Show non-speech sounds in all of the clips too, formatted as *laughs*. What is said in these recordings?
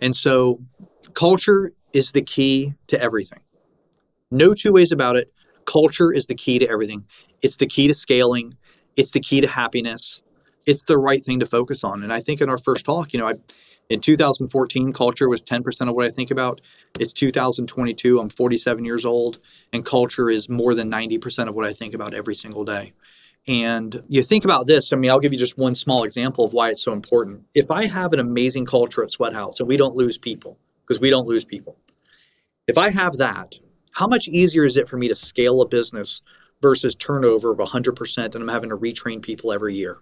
And so culture is the key to everything. No two ways about it. Culture is the key to everything. It's the key to scaling. It's the key to happiness. It's the right thing to focus on. And I think in our first talk, you know, I, in 2014, culture was 10% of what I think about. It's 2022. I'm 47 years old, and culture is more than 90% of what I think about every single day. And you think about this, I mean, I'll give you just one small example of why it's so important. If I have an amazing culture at SweatHouz and we don't lose people, because we don't lose people, if I have that, how much easier is it for me to scale a business versus turnover of 100% and I'm having to retrain people every year?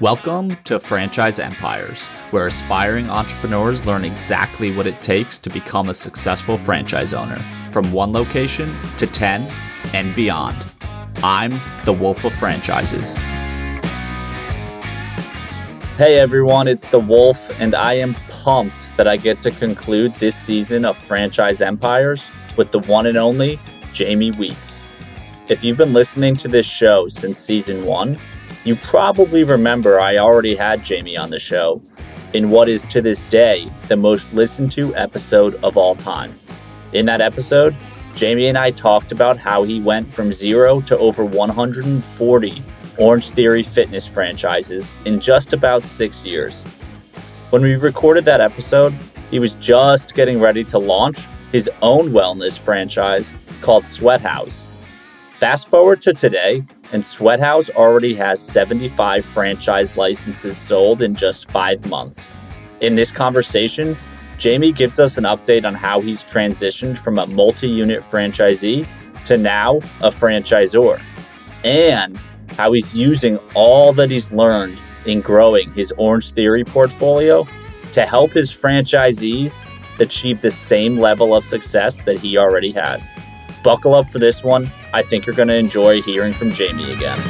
Welcome to Franchise Empires, where aspiring entrepreneurs learn exactly what it takes to become a successful franchise owner, from one location to 10 and beyond. I'm the Wolf of Franchises. Hey everyone, it's the Wolf, and I am pumped that I get to conclude this season of Franchise Empires with the one and only Jamie Weeks. If you've been listening to this show since season one, you probably remember I already had Jamie on the show in what is to this day the most listened to episode of all time. In that episode, Jamie and I talked about how he went from zero to over 140 Orange Theory fitness franchises in just about six years. When we recorded that episode, he was just getting ready to launch his own wellness franchise called SweatHouz. Fast forward to today, and SweatHouz already has 75 franchise licenses sold in just five months. In this conversation, Jamie gives us an update on how he's transitioned from a multi unit franchisee to now a franchisor, and how he's using all that he's learned in growing his Orange Theory portfolio to help his franchisees achieve the same level of success that he already has. Buckle up for this one. I think you're going to enjoy hearing from Jamie again.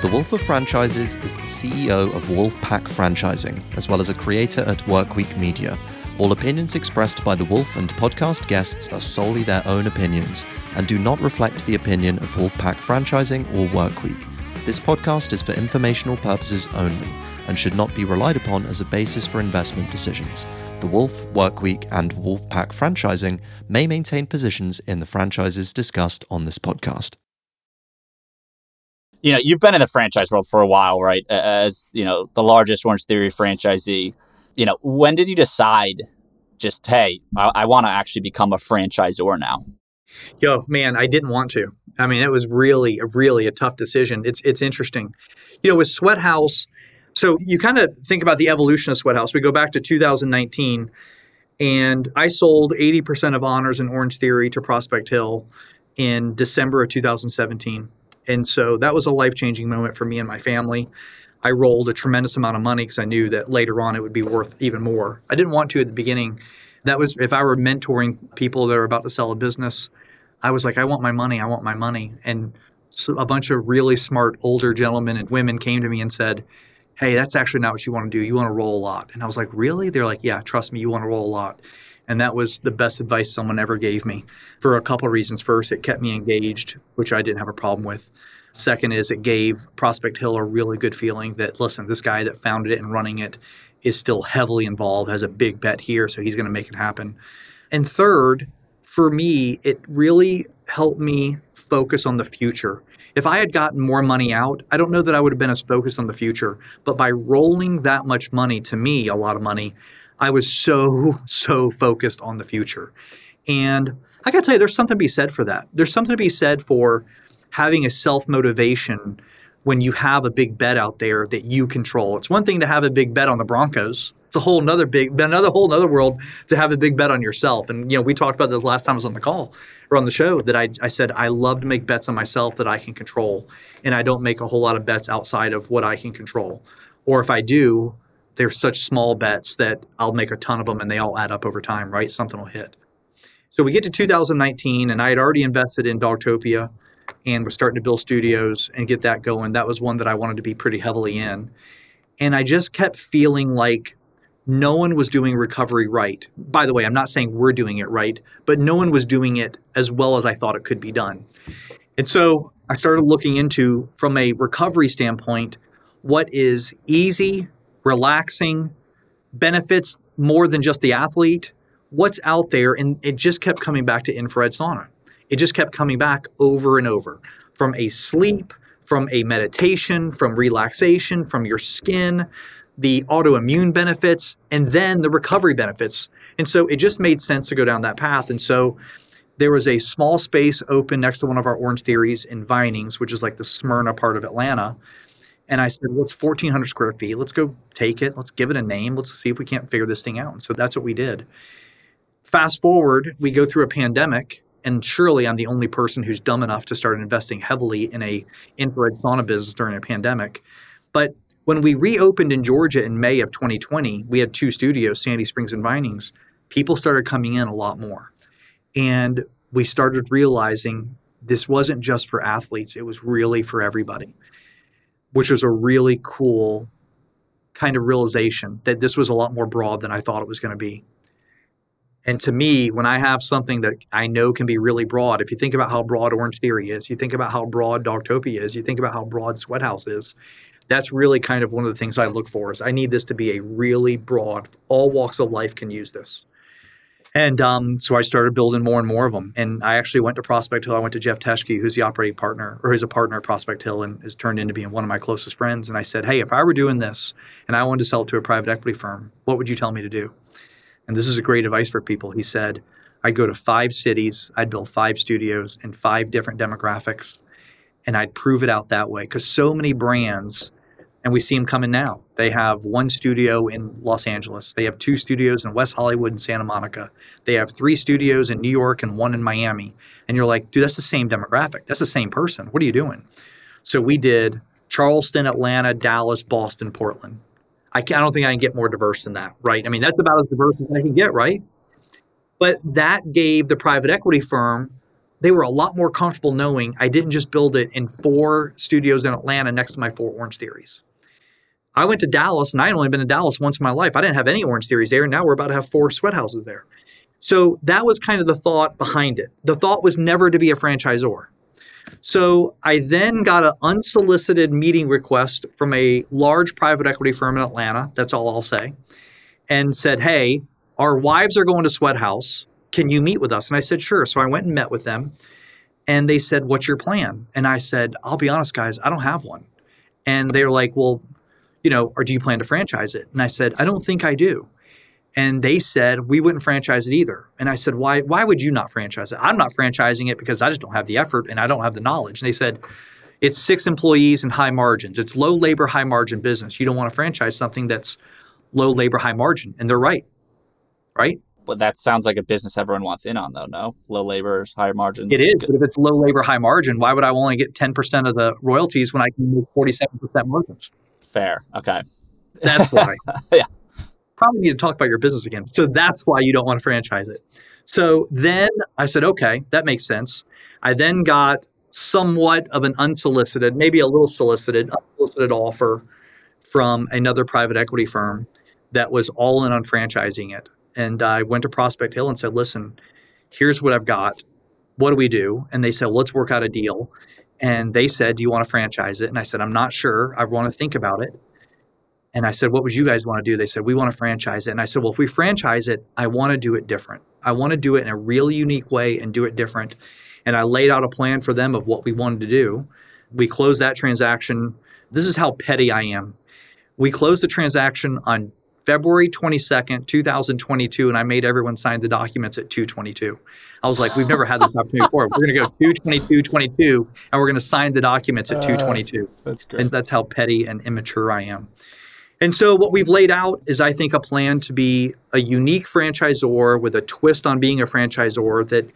The Wolf of Franchises is the CEO of Wolfpack Franchising, as well as a creator at Workweek Media. All opinions expressed by the Wolf and podcast guests are solely their own opinions and do not reflect the opinion of Wolfpack Franchising or Workweek. This podcast is for informational purposes only and should not be relied upon as a basis for investment decisions. The Wolf, Workweek, and Wolfpack Franchising may maintain positions in the franchises discussed on this podcast you know, you've been in the franchise world for a while, right? As, you know, the largest Orange Theory franchisee. You know, when did you decide just, hey, I, I want to actually become a franchisor now? Yo, man, I didn't want to. I mean, it was really, really a tough decision. It's it's interesting. You know, with SweatHouz, so you kind of think about the evolution of SweatHouz. We go back to 2019, and I sold 80% of honors in Orange Theory to Prospect Hill in December of 2017. And so that was a life changing moment for me and my family. I rolled a tremendous amount of money because I knew that later on it would be worth even more. I didn't want to at the beginning. That was if I were mentoring people that are about to sell a business, I was like, I want my money, I want my money. And so a bunch of really smart older gentlemen and women came to me and said, Hey, that's actually not what you want to do. You want to roll a lot. And I was like, Really? They're like, Yeah, trust me, you want to roll a lot. And that was the best advice someone ever gave me for a couple of reasons. First, it kept me engaged, which I didn't have a problem with. Second is it gave Prospect Hill a really good feeling that, listen, this guy that founded it and running it is still heavily involved, has a big bet here, so he's going to make it happen. And third, for me, it really helped me focus on the future. If I had gotten more money out, I don't know that I would have been as focused on the future. But by rolling that much money, to me, a lot of money, I was so, so focused on the future. And I got to tell you, there's something to be said for that. There's something to be said for having a self motivation when you have a big bet out there that you control. It's one thing to have a big bet on the Broncos. It's a whole another big, another whole another world to have a big bet on yourself. And you know, we talked about this last time I was on the call or on the show that I, I said I love to make bets on myself that I can control, and I don't make a whole lot of bets outside of what I can control. Or if I do, they're such small bets that I'll make a ton of them and they all add up over time, right? Something will hit. So we get to 2019 and I had already invested in Dogtopia and was starting to build studios and get that going. That was one that I wanted to be pretty heavily in. And I just kept feeling like no one was doing recovery right. By the way, I'm not saying we're doing it right, but no one was doing it as well as I thought it could be done. And so I started looking into, from a recovery standpoint, what is easy relaxing, benefits more than just the athlete, what's out there. And it just kept coming back to infrared sauna. It just kept coming back over and over from a sleep, from a meditation, from relaxation, from your skin, the autoimmune benefits, and then the recovery benefits. And so it just made sense to go down that path. And so there was a small space open next to one of our Orange Theories in Vinings, which is like the Smyrna part of Atlanta. And I said, well, it's 1,400 square feet. Let's go take it. Let's give it a name. Let's see if we can't figure this thing out. And so that's what we did. Fast forward, we go through a pandemic, and surely I'm the only person who's dumb enough to start investing heavily in a infrared sauna business during a pandemic. But when we reopened in Georgia in May of 2020, we had two studios, Sandy Springs and Vinings. People started coming in a lot more. And we started realizing this wasn't just for athletes, it was really for everybody which was a really cool kind of realization that this was a lot more broad than I thought it was going to be. And to me, when I have something that I know can be really broad, if you think about how broad Orange Theory is, you think about how broad Dogtopia is, you think about how broad SweatHouz is, that's really kind of one of the things I look for is I need this to be a really broad, all walks of life can use this. And um, so I started building more and more of them. And I actually went to Prospect Hill. I went to Jeff Teschke, who's the operating partner, or who's a partner at Prospect Hill and has turned into being one of my closest friends. And I said, Hey, if I were doing this and I wanted to sell it to a private equity firm, what would you tell me to do? And this is a great advice for people. He said, I'd go to five cities, I'd build five studios in five different demographics, and I'd prove it out that way. Because so many brands and we see them coming now. They have one studio in Los Angeles. They have two studios in West Hollywood and Santa Monica. They have three studios in New York and one in Miami. And you're like, dude, that's the same demographic. That's the same person. What are you doing? So we did Charleston, Atlanta, Dallas, Boston, Portland. I, I don't think I can get more diverse than that, right? I mean, that's about as diverse as I can get, right? But that gave the private equity firm they were a lot more comfortable knowing I didn't just build it in four studios in Atlanta next to my four Orange Theories. I went to Dallas and I had only been to Dallas once in my life. I didn't have any Orange Theories there. And now we're about to have four SweatHouzes there. So that was kind of the thought behind it. The thought was never to be a franchisor. So I then got an unsolicited meeting request from a large private equity firm in Atlanta. That's all I'll say. And said, Hey, our wives are going to SweatHouz. Can you meet with us? And I said, Sure. So I went and met with them. And they said, What's your plan? And I said, I'll be honest, guys, I don't have one. And they're like, Well, you know, or do you plan to franchise it? And I said, I don't think I do. And they said, we wouldn't franchise it either. And I said, why, why would you not franchise it? I'm not franchising it because I just don't have the effort and I don't have the knowledge. And they said, it's six employees and high margins. It's low labor, high margin business. You don't want to franchise something that's low labor, high margin. And they're right. Right? But that sounds like a business everyone wants in on, though. No, low labor, high margins. It is, but if it's low labor, high margin, why would I only get ten percent of the royalties when I can make forty-seven percent margins? Fair. Okay. That's why. *laughs* yeah. Probably need to talk about your business again. So that's why you don't want to franchise it. So then I said, okay, that makes sense. I then got somewhat of an unsolicited, maybe a little solicited, unsolicited offer from another private equity firm that was all in on franchising it. And I went to Prospect Hill and said, listen, here's what I've got. What do we do? And they said, well, let's work out a deal. And they said, Do you want to franchise it? And I said, I'm not sure. I want to think about it. And I said, What would you guys want to do? They said, We want to franchise it. And I said, Well, if we franchise it, I want to do it different. I want to do it in a really unique way and do it different. And I laid out a plan for them of what we wanted to do. We closed that transaction. This is how petty I am. We closed the transaction on February 22nd, 2022, and I made everyone sign the documents at 222. I was like, we've never had this opportunity before. We're going to go 222, 22, and we're going to sign the documents at uh, 222. That's great. And that's how petty and immature I am. And so what we've laid out is, I think, a plan to be a unique franchisor with a twist on being a franchisor that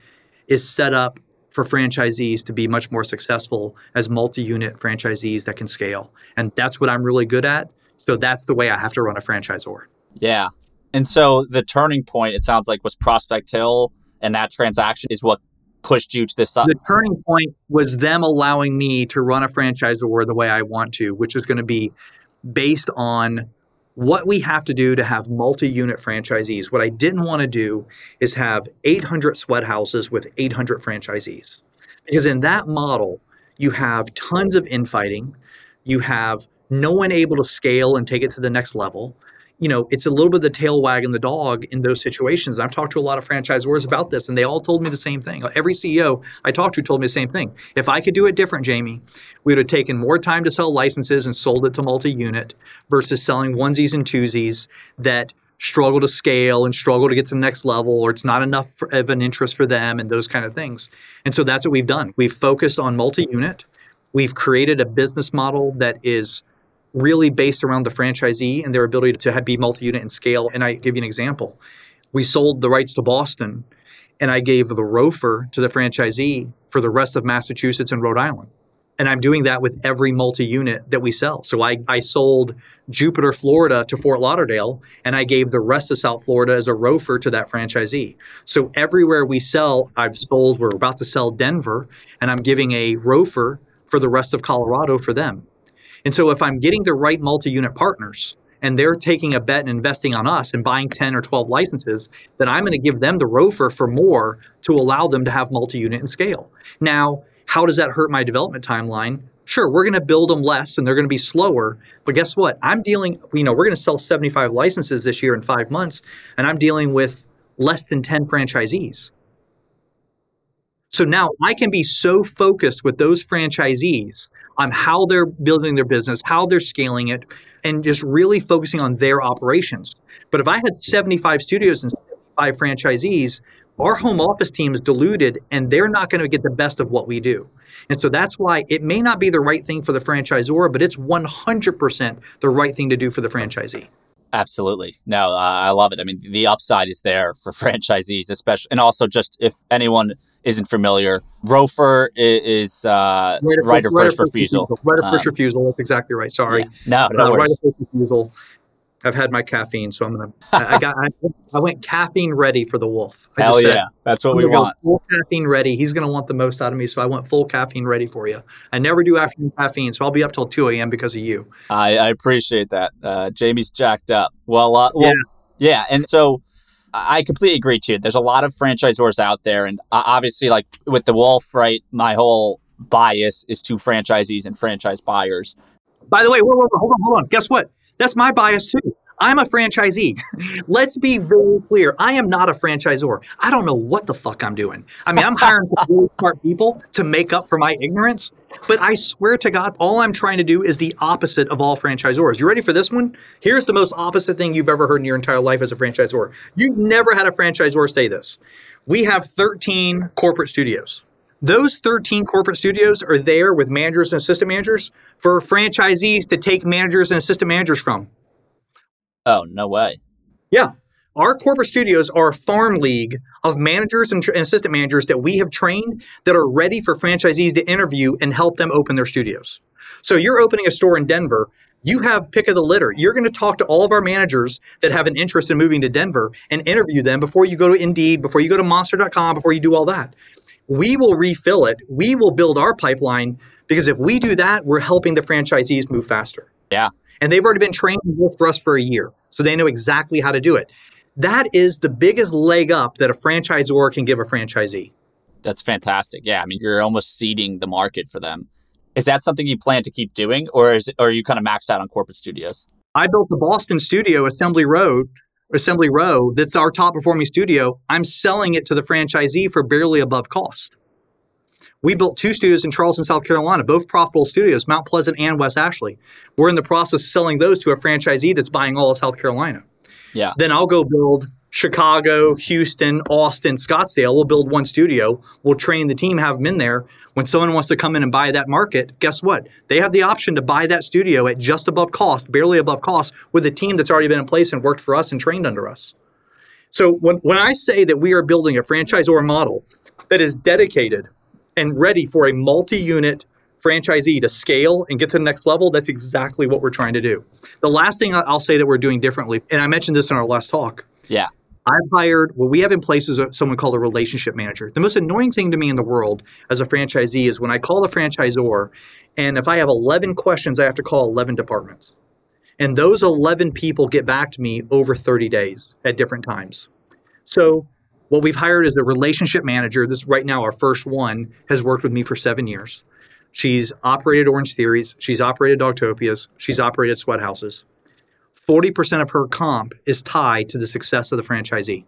is set up for franchisees to be much more successful as multi-unit franchisees that can scale. And that's what I'm really good at. So that's the way I have to run a franchisor. Yeah. And so the turning point, it sounds like, was Prospect Hill, and that transaction is what pushed you to this side. The turning point was them allowing me to run a franchisor the way I want to, which is going to be based on what we have to do to have multi-unit franchisees. What I didn't want to do is have 800 SweatHouzes with 800 franchisees. Because in that model, you have tons of infighting, you have no one able to scale and take it to the next level. you know, it's a little bit the tail wagging the dog in those situations. And I've talked to a lot of franchisors about this, and they all told me the same thing. Every CEO I talked to told me the same thing. If I could do it different, Jamie, we would have taken more time to sell licenses and sold it to multi unit versus selling onesies and twosies that struggle to scale and struggle to get to the next level or it's not enough of an interest for them and those kind of things. And so that's what we've done. We've focused on multi unit. We've created a business model that is really based around the franchisee and their ability to have, be multi-unit and scale. And I give you an example. We sold the rights to Boston, and I gave the ROFR to the franchisee for the rest of Massachusetts and Rhode Island. And I'm doing that with every multi-unit that we sell. So I, I sold Jupiter, Florida to Fort Lauderdale, and I gave the rest of South Florida as a ROFR to that franchisee. So everywhere we sell, I've sold, we're about to sell Denver, and I'm giving a rofer for the rest of Colorado for them. And so if I'm getting the right multi-unit partners and they're taking a bet and investing on us and buying 10 or 12 licenses, then I'm going to give them the ROFR for more to allow them to have multi-unit and scale. Now, how does that hurt my development timeline? Sure, we're going to build them less and they're going to be slower. But guess what? I'm dealing, you know, we're going to sell 75 licenses this year in five months, and I'm dealing with less than 10 franchisees. So now I can be so focused with those franchisees on how they're building their business, how they're scaling it, and just really focusing on their operations. But if I had 75 studios and 75 franchisees, our home office team is diluted and they're not going to get the best of what we do. And so that's why it may not be the right thing for the franchisor, but it's 100% the right thing to do for the franchisee. Absolutely. No, uh, I love it. I mean, the upside is there for *laughs* franchisees, especially, and also just if anyone isn't familiar, ROFR is, uh, right of, right of first, first refusal. refusal. Right of first um, refusal. That's exactly right. Sorry. Yeah. No, no uh, right of first refusal. I've had my caffeine, so I'm gonna. I got. I, I went caffeine ready for the wolf. I Hell yeah, said, that's what we want. Full caffeine ready. He's gonna want the most out of me, so I went full caffeine ready for you. I never do afternoon caffeine, so I'll be up till two a.m. because of you. I, I appreciate that. Uh, Jamie's jacked up. Well, uh, well, yeah, yeah, and so. I completely agree too. There's a lot of franchisors out there, and uh, obviously, like with the Wolf, right? My whole bias is to franchisees and franchise buyers. By the way, hold on, hold on. Guess what? That's my bias too. I'm a franchisee. *laughs* Let's be very clear. I am not a franchisor. I don't know what the fuck I'm doing. I mean, I'm hiring *laughs* really smart people to make up for my ignorance, but I swear to God, all I'm trying to do is the opposite of all franchisors. You ready for this one? Here's the most opposite thing you've ever heard in your entire life as a franchisor. You've never had a franchisor say this. We have 13 corporate studios. Those 13 corporate studios are there with managers and assistant managers for franchisees to take managers and assistant managers from. Oh, no way. Yeah. Our corporate studios are a farm league of managers and, and assistant managers that we have trained that are ready for franchisees to interview and help them open their studios. So you're opening a store in Denver. You have pick of the litter. You're going to talk to all of our managers that have an interest in moving to Denver and interview them before you go to Indeed, before you go to monster.com, before you do all that. We will refill it. We will build our pipeline because if we do that, we're helping the franchisees move faster. Yeah. And they've already been trained to for us for a year. So they know exactly how to do it. That is the biggest leg up that a franchisor can give a franchisee. That's fantastic. Yeah. I mean, you're almost seeding the market for them. Is that something you plan to keep doing, or is or are you kind of maxed out on corporate studios? I built the Boston studio, Assembly Road, Assembly Row. That's our top performing studio. I'm selling it to the franchisee for barely above cost. We built two studios in Charleston, South Carolina, both profitable studios, Mount Pleasant and West Ashley. We're in the process of selling those to a franchisee that's buying all of South Carolina. Yeah. Then I'll go build Chicago, Houston, Austin, Scottsdale. We'll build one studio. We'll train the team, have them in there. When someone wants to come in and buy that market, guess what? They have the option to buy that studio at just above cost, barely above cost, with a team that's already been in place and worked for us and trained under us. So when, when I say that we are building a franchise franchisor model that is dedicated and ready for a multi-unit franchisee to scale and get to the next level, that's exactly what we're trying to do. The last thing I'll say that we're doing differently, and I mentioned this in our last talk. Yeah. I've hired, what we have in place is a, someone called a relationship manager. The most annoying thing to me in the world as a franchisee is when I call a franchisor, and if I have 11 questions, I have to call 11 departments. And those 11 people get back to me over 30 days at different times. So what we've hired is a relationship manager. This right now, our first one has worked with me for seven years. She's operated Orange Theories. She's operated Dogtopias. She's operated SweatHouzes. 40% of her comp is tied to the success of the franchisee.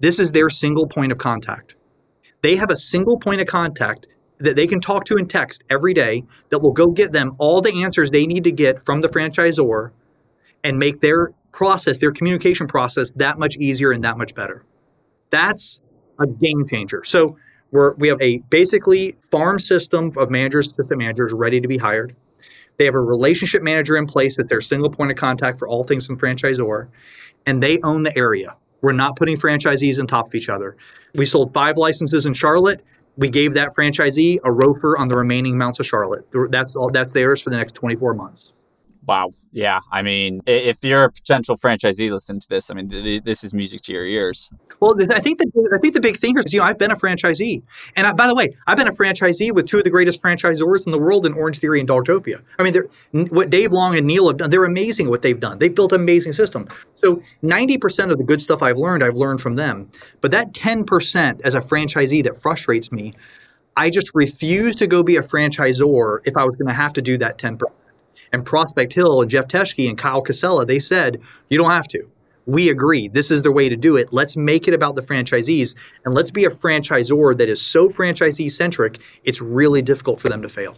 This is their single point of contact. They have a single point of contact that they can talk to and text every day that will go get them all the answers they need to get from the franchisor and make their process, their communication process, that much easier and that much better. That's a game changer. So we're, we have a basically farm system of managers, assistant managers ready to be hired. They have a relationship manager in place that their single point of contact for all things in franchisor, and they own the area. We're not putting franchisees on top of each other. We sold five licenses in Charlotte. We gave that franchisee a ROFR on the remaining mounts of Charlotte. That's all. That's theirs for the next 24 months. Wow. Yeah. I mean, if you're a potential franchisee listening to this, I mean, th- this is music to your ears. Well, I think the I think the big thing is, you know, I've been a franchisee, and I, by the way, I've been a franchisee with two of the greatest franchisors in the world in Orange Theory and Dogtopia. I mean, what Dave Long and Neil have done, they're amazing. What they've done, they've built an amazing system. So, ninety percent of the good stuff I've learned, I've learned from them. But that ten percent as a franchisee that frustrates me, I just refuse to go be a franchisor if I was going to have to do that ten percent and Prospect Hill and Jeff Teschke and Kyle Casella, they said, you don't have to. We agree. This is the way to do it. Let's make it about the franchisees and let's be a franchisor that is so franchisee centric, it's really difficult for them to fail.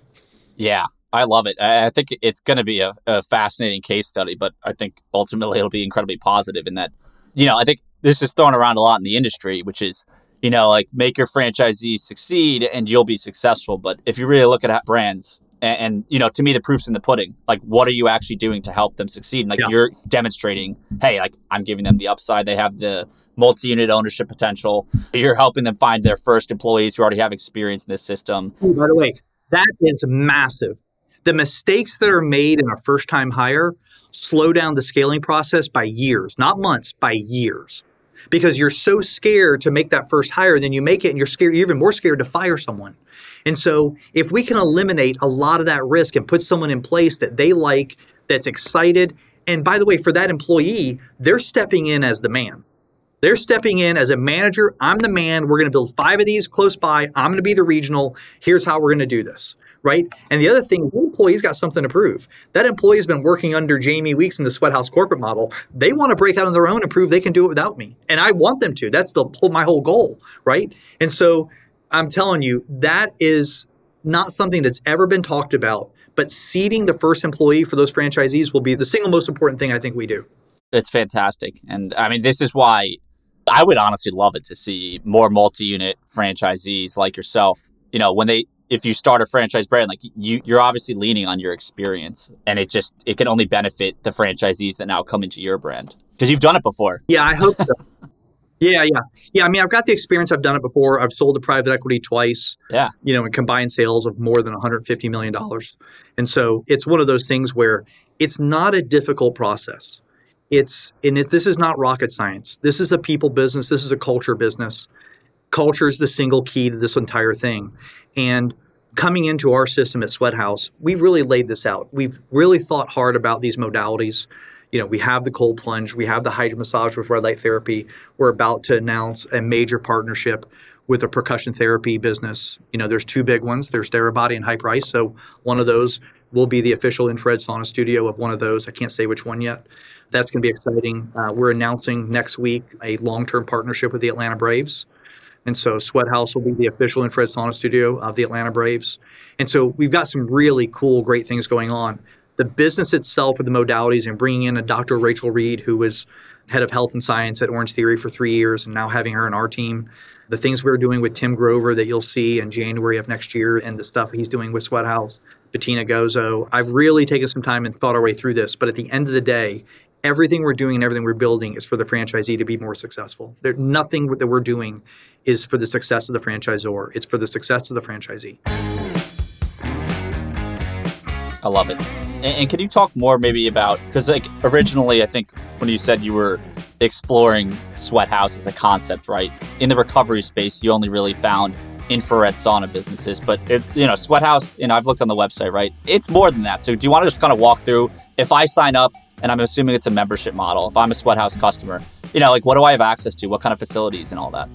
Yeah, I love it. I think it's going to be a, a, fascinating case study, but I think ultimately it'll be incredibly positive in that, you know, I think this is thrown around a lot in the industry, which is, you know, like make your franchisees succeed and you'll be successful. But if you really look at brands, and, and, you know to me the proof's in the pudding. Like what are you actually doing to help them succeed? And like yeah. you're demonstrating hey like i'm giving them the upside. They have the multi-unit ownership potential. You're helping them find their first employees who already have experience in this system. Oh, by the way that is massive. The mistakes that are made in a first time hire slow down the scaling process by years not months by years because you're so scared to make that first hire then you make it and you're scared you're even more scared to fire someone. And so if we can eliminate a lot of that risk and put someone in place that they like that's excited and by the way for that employee they're stepping in as the man. They're stepping in as a manager. I'm the man. We're going to build five of these close by. I'm going to be the regional. Here's how we're going to do this right? And the other thing, employee's got something to prove. That employee's been working under Jamie Weeks in the SweatHouz corporate model. They want to break out on their own and prove they can do it without me, and I want them to. That's the whole, my whole goal, right? And so I'm telling you, that is not something that's ever been talked about. But seeding the first employee for those franchisees will be the single most important thing I think we do. It's fantastic, and I mean, this is why I would honestly love it to see more multi-unit franchisees like yourself. You know, when they if you start a franchise brand, like you, you're obviously leaning on your experience, and it just it can only benefit the franchisees that now come into your brand because you've done it before. Yeah, I hope so. *laughs* yeah, yeah, yeah. I mean, I've got the experience. I've done it before. I've sold to private equity twice. Yeah, you know, in combined sales of more than 150 million dollars, and so it's one of those things where it's not a difficult process. It's and it, this is not rocket science. This is a people business. This is a culture business culture is the single key to this entire thing. And coming into our system at SweatHouz, we really laid this out. We've really thought hard about these modalities. You know, we have the cold plunge, we have the hydro massage with red light therapy. We're about to announce a major partnership with a percussion therapy business. You know, there's two big ones. There's Therabody and Hyperice. So one of those will be the official infrared sauna studio of one of those. I can't say which one yet. That's going to be exciting. Uh, we're announcing next week a long-term partnership with the Atlanta Braves. And so SweatHouz will be the official infrared sauna studio of the Atlanta Braves. And so we've got some really cool, great things going on. The business itself with the modalities and bringing in a Dr. Rachel Reed, who was head of health and science at Orange Theory for three years, and now having her in our team. The things we're doing with Tim Grover that you'll see in January of next year, and the stuff he's doing with SweatHouz, Bettina Gozo. I've really taken some time and thought our way through this, but at the end of the day, everything we're doing and everything we're building is for the franchisee to be more successful. There, nothing that we're doing is for the success of the franchisor. It's for the success of the franchisee. I love it. And, and can you talk more maybe about because like originally I think when you said you were exploring SweatHouz as a concept, right? In the recovery space, you only really found infrared sauna businesses, but it, you know, SweatHouz. You know, I've looked on the website, right? It's more than that. So, do you want to just kind of walk through? If I sign up and I'm assuming it's a membership model. If I'm a SweatHouz customer, you know, like what do I have access to? What kind of facilities and all that?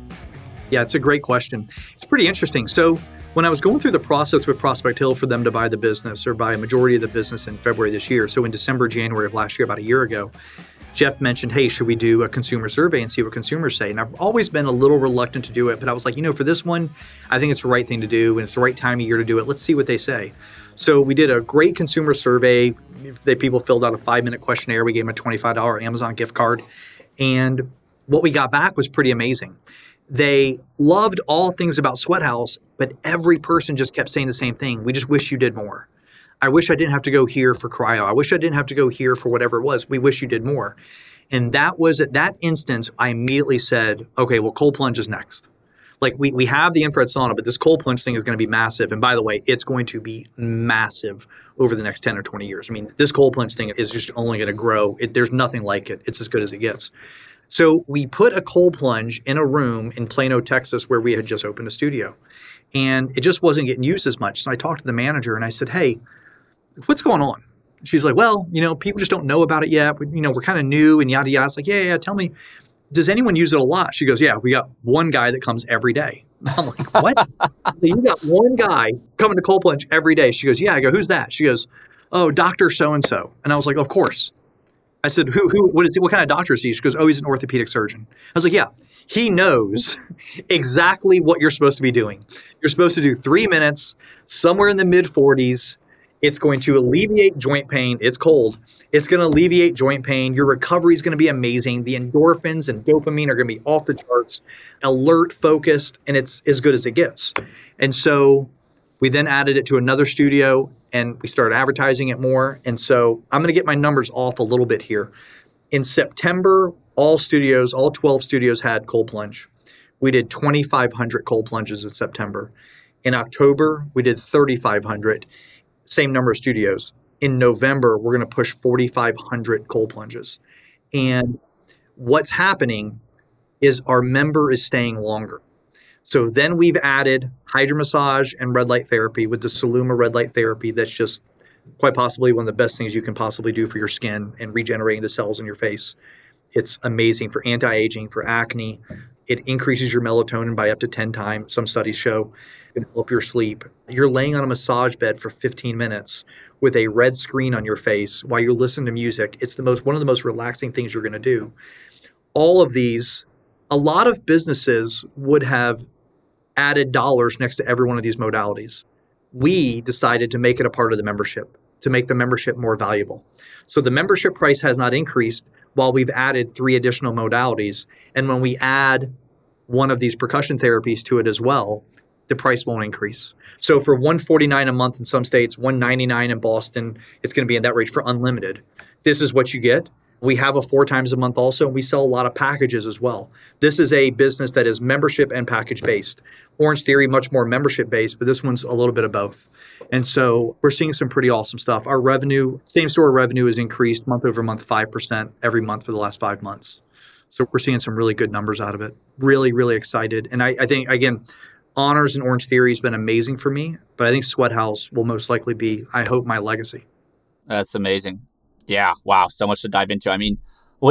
Yeah, it's a great question. It's pretty interesting. So when I was going through the process with Prospect Hill for them to buy the business or buy a majority of the business in February this year, so in December, January of last year, about a year ago, Jeff mentioned, hey, should we do a consumer survey and see what consumers say? And I've always been a little reluctant to do it, but I was like, you know, for this one, I think it's the right thing to do and it's the right time of year to do it. Let's see what they say. So we did a great consumer survey. They people filled out a five minute questionnaire. We gave them a $25 Amazon gift card. And what we got back was pretty amazing. They loved all things about SweatHouz, but every person just kept saying the same thing. We just wish you did more. I wish I didn't have to go here for cryo. I wish I didn't have to go here for whatever it was. We wish you did more. And that was at that instance, I immediately said, okay, well, cold plunge is next. Like we, we have the infrared sauna, but this cold plunge thing is going to be massive. And by the way, it's going to be massive over the next 10 or 20 years. I mean, this cold plunge thing is just only going to grow. It, there's nothing like it. It's as good as it gets. So we put a cold plunge in a room in Plano, Texas, where we had just opened a studio. And it just wasn't getting used as much. So I talked to the manager and I said, hey, what's going on? She's like, well, you know, people just don't know about it yet. We, you know, we're kind of new and yada yada. It's like, yeah, yeah, tell me, does anyone use it a lot? She goes, yeah, we got one guy that comes every day. I'm like, what? *laughs* you got one guy coming to cold plunge every day. She goes, yeah. I go, who's that? She goes, oh, Doctor So and So. And I was like, of course. I said, who, who, what is he, what kind of doctor is he? She goes, oh, he's an orthopedic surgeon. I was like, yeah, he knows exactly what you're supposed to be doing. You're supposed to do three minutes somewhere in the mid 40s it's going to alleviate joint pain. It's cold. It's going to alleviate joint pain. Your recovery is going to be amazing. The endorphins and dopamine are going to be off the charts, alert, focused, and it's as good as it gets. And so we then added it to another studio and we started advertising it more. And so I'm going to get my numbers off a little bit here. In September, all studios, all 12 studios had cold plunge. We did 2,500 cold plunges in September. In October, we did 3,500 same number of studios. In November, we're going to push 4,500 cold plunges. And what's happening is our member is staying longer. So then we've added hydromassage and red light therapy with the Celluma red light therapy that's just quite possibly one of the best things you can possibly do for your skin and regenerating the cells in your face. It's amazing for anti-aging, for acne. It increases your melatonin by up to 10 times. Some studies show it can help your sleep. You're laying on a massage bed for 15 minutes with a red screen on your face while you listen to music. It's the most one of the most relaxing things you're going to do. All of these, a lot of businesses would have added dollars next to every one of these modalities. We decided to make it a part of the membership to make the membership more valuable. So the membership price has not increased while we've added three additional modalities. And when we add one of these percussion therapies to it as well, the price won't increase. So for 149 a month in some states, 199 in Boston, it's going to be in that range for unlimited. This is what you get. We have a four times a month also, and we sell a lot of packages as well. This is a business that is membership and package based. Orange Theory, much more membership based, but this one's a little bit of both. And so we're seeing some pretty awesome stuff. Our revenue, same store revenue, has increased month over month 5% every month for the last five months. So we're seeing some really good numbers out of it. Really, really excited. And I, I think, again, honors and Orange Theory has been amazing for me, but I think SweatHouz will most likely be, I hope, my legacy. That's amazing. Yeah. Wow. So much to dive into. I mean,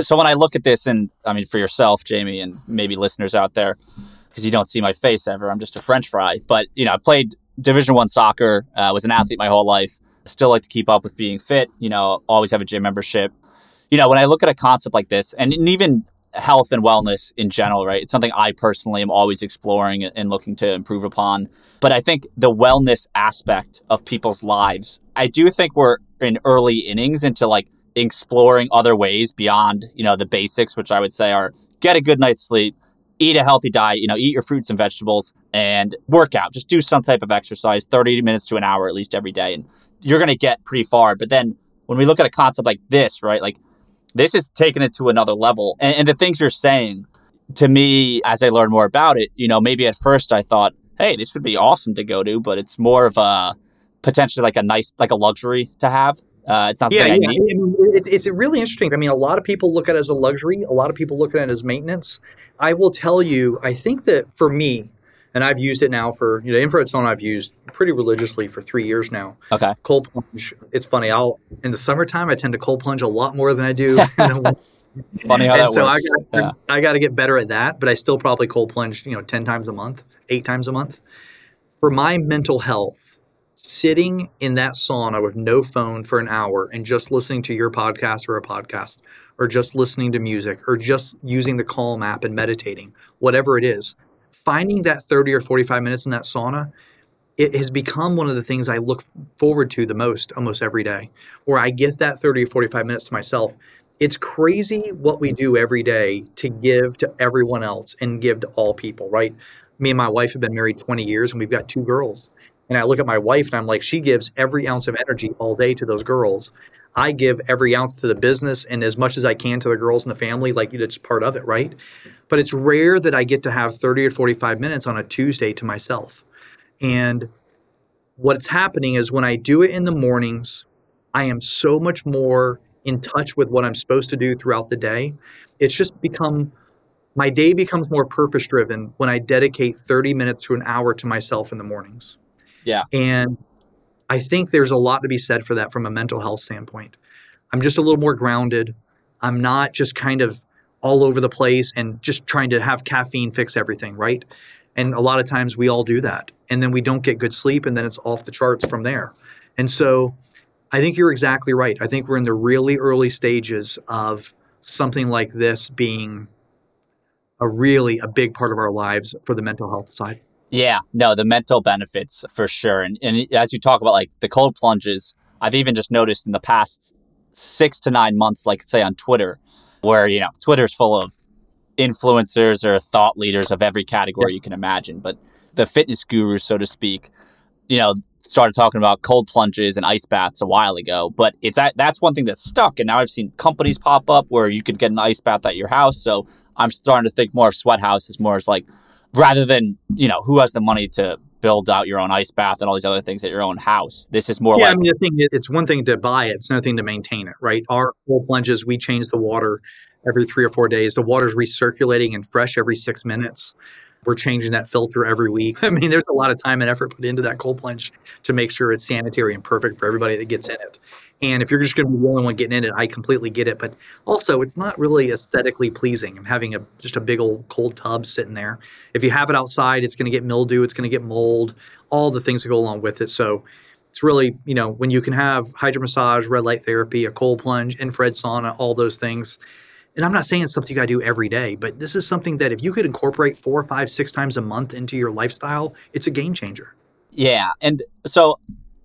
so when I look at this, and I mean, for yourself, Jamie, and maybe listeners out there, because you don't see my face ever, I'm just a French fry. But you know, I played Division One soccer, uh, was an athlete my whole life. Still like to keep up with being fit. You know, always have a gym membership. You know, when I look at a concept like this, and even health and wellness in general, right? It's something I personally am always exploring and looking to improve upon. But I think the wellness aspect of people's lives, I do think we're in early innings into like exploring other ways beyond, you know, the basics, which I would say are get a good night's sleep, eat a healthy diet, you know, eat your fruits and vegetables and work out. Just do some type of exercise, 30 minutes to an hour at least every day. And you're going to get pretty far. But then when we look at a concept like this, right? Like this is taking it to another level. And, and the things you're saying to me, as I learn more about it, you know, maybe at first I thought, hey, this would be awesome to go to, but it's more of a potentially like a nice, like a luxury to have. Uh, it's not yeah, yeah. It, it's really interesting. I mean, a lot of people look at it as a luxury. A lot of people look at it as maintenance. I will tell you, I think that for me, and I've used it now for you know infrared sauna I've used pretty religiously for three years now. Okay. Cold plunge. It's funny. I'll in the summertime I tend to cold plunge a lot more than I do. *laughs* funny how and that so works. I got, yeah. I got to get better at that, but I still probably cold plunge you know ten times a month, eight times a month. for my mental health, sitting in that sauna with no phone for an hour and just listening to your podcast or a podcast, or just listening to music, or just using the Calm app and meditating, whatever it is, finding that 30 or 45 minutes in that sauna, it has become one of the things I look forward to the most almost every day, where I get that 30 or 45 minutes to myself. It's crazy what we do every day to give to everyone else and give to all people, right? Me and my wife have been married 20 years and we've got two girls. And I look at my wife and I'm like, she gives every ounce of energy all day to those girls. I give every ounce to the business and as much as I can to the girls and the family, like it's part of it, right? But it's rare that I get to have 30 or 45 minutes on a Tuesday to myself. And what's happening is when I do it in the mornings, I am so much more in touch with what I'm supposed to do throughout the day. It's just become my day becomes more purpose driven when I dedicate 30 minutes to an hour to myself in the mornings. Yeah. And I think there's a lot to be said for that from a mental health standpoint. I'm just a little more grounded. I'm not just kind of all over the place and just trying to have caffeine fix everything, right? And a lot of times we all do that. And then we don't get good sleep and then it's off the charts from there. And so I think you're exactly right. I think we're in the really early stages of something like this being a really a big part of our lives for the mental health side. Yeah, no, the mental benefits for sure. And, and as you talk about like the cold plunges, I've even just noticed in the past six to nine months, like say on Twitter, where, you know, Twitter's full of influencers or thought leaders of every category you can imagine. But the fitness gurus, so to speak, you know, started talking about cold plunges and ice baths a while ago. But it's that's one thing that's stuck. And now I've seen companies pop up where you could get an ice bath at your house. So I'm starting to think more of SweatHouz as more as like rather than you know who has the money to build out your own ice bath and all these other things at your own house. This is more yeah, like I mean, the thing is, it's one thing to buy it; it's another thing to maintain it, right? Our cold plunges, we change the water every three or four days. The water's recirculating and fresh every six minutes. We're changing that filter every week. *laughs* I mean, there's a lot of time and effort put into that cold plunge to make sure it's sanitary and perfect for everybody that gets in it. And if you're just going to be the only one getting in it, I completely get it. But also, it's not really aesthetically pleasing. I'm having a just a big old cold tub sitting there. If you have it outside, it's going to get mildew, it's going to get mold, all the things that go along with it. So it's really, you know, when you can have hydro massage, red light therapy, a cold plunge, infrared sauna, all those things and I'm not saying it's something you got to do every day, but this is something that if you could incorporate four, five, six times a month into your lifestyle, it's a game changer. Yeah. And so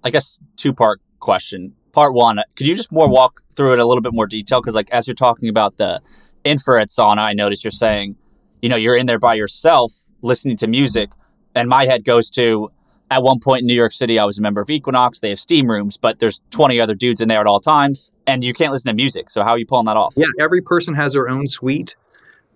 I guess two part question. Part one, could you just more walk through it a little bit more detail? Because like as you're talking about the infrared sauna, I noticed you're saying, you know, you're in there by yourself listening to music. And my head goes to at one point in New York City, I was a member of Equinox. They have steam rooms, but there's 20 other dudes in there at all times, and you can't listen to music. So how are you pulling that off? Yeah, every person has their own suite.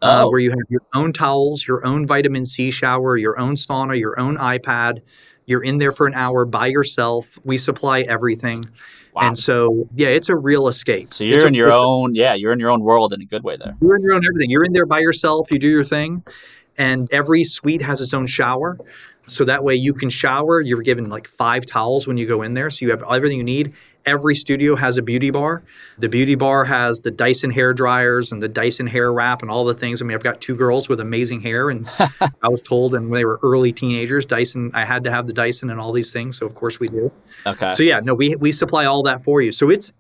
Uh, oh. Uh, where you have your own towels, your own vitamin C shower, your own sauna, your own iPad. You're in there for an hour by yourself. We supply everything. Wow. And so, yeah, it's a real escape. So you're it's in your own, yeah, you're in your own world in a good way there. You're in your own everything. You're in there by yourself. You do your thing. And every suite has its own shower. So that way you can shower. You're given like five towels when you go in there. So you have everything you need. Every studio has a beauty bar. The beauty bar has the Dyson hair dryers and the Dyson hair wrap and all the things. I mean, I've got two girls with amazing hair, and *laughs* I was told, and when they were early teenagers, Dyson, I had to have the Dyson and all these things. So of course we do. Okay. So yeah, no, we we supply all that for you. So it's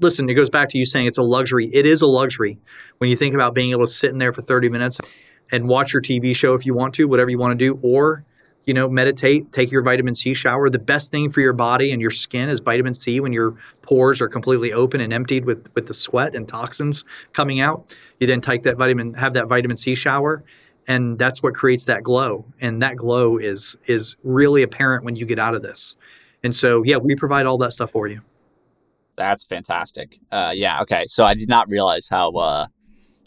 listen, it goes back to you saying it's a luxury. It is a luxury when you think about being able to sit in there for 30 minutes and watch your TV show if you want to, whatever you want to do, or you know, meditate, take your vitamin C shower. The best thing for your body and your skin is vitamin C when your pores are completely open and emptied with with the sweat and toxins coming out. You then take that vitamin, have that vitamin C shower, and that's what creates that glow. And that glow is is really apparent when you get out of this. And so, yeah, we provide all that stuff for you. That's fantastic. Uh, yeah. Okay. So I did not realize how uh,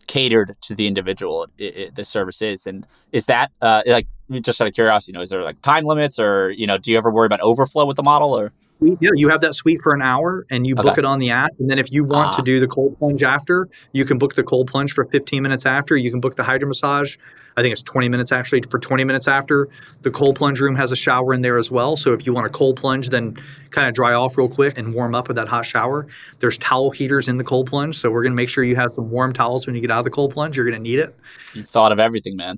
catered to the individual it, it, the service is. And is that uh, like just out of curiosity you know is there like time limits or you know do you ever worry about overflow with the model or yeah, you have that suite for an hour and you book okay. it on the app. And then if you want to ah. do the cold plunge after, you can book the cold plunge for 15 minutes after. You can book the hydro massage. I think it's 20 minutes actually for 20 minutes after. The cold plunge room has a shower in there as well. So if you want a cold plunge, then kind of dry off real quick and warm up with that hot shower. There's towel heaters in the cold plunge. So we're going to make sure you have some warm towels when you get out of the cold plunge. You're going to need it. You've thought of everything, man.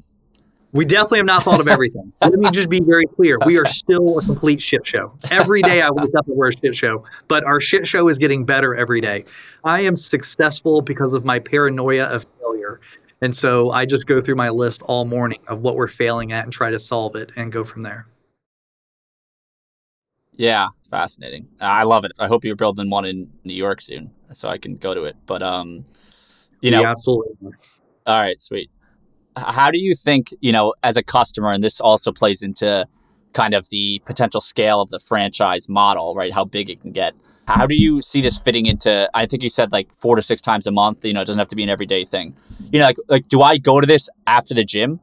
We definitely have not thought of everything. *laughs* Let me just be very clear. We are still a complete shit show. Every day I wake up and we're a shit show, but our shit show is getting better every day. I am successful because of my paranoia of failure. And so I just go through my list all morning of what we're failing at and try to solve it and go from there. Yeah, fascinating. I love it. I hope you're building one in New York soon so I can go to it. But um you know, yeah, absolutely. All right, sweet how do you think you know as a customer and this also plays into kind of the potential scale of the franchise model right? How big it can get. How do you see this fitting into i think you said like four to six times a month you know it doesn't have to be an everyday thing. You know like, like do i go to this after the gym?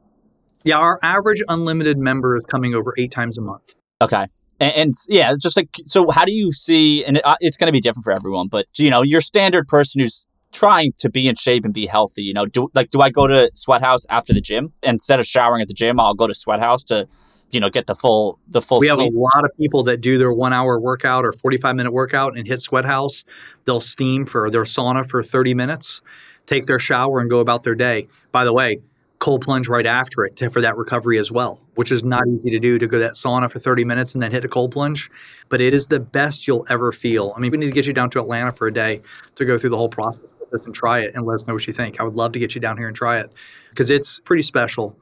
Yeah our average unlimited member is coming over eight times a month. Okay. And, and yeah just like so how do you see and it, uh, it's going to be different for everyone but you know your standard person who's trying to be in shape and be healthy. You know, do like do I go to SweatHouz after the gym instead of showering at the gym? I'll go to SweatHouz to you know get the full the full. We have a lot of people that do their one hour workout or forty five minute workout and hit SweatHouz. They'll steam for their sauna for thirty minutes, take their shower, and go about their day. By the way. Cold plunge right after it to, for that recovery as well, which is not easy to do to go that sauna for 30 minutes and then hit a cold plunge. But it is the best you'll ever feel. I mean, we need to get you down to Atlanta for a day to go through the whole process this and try it and let us know what you think. I would love to get you down here and try it because it's pretty special.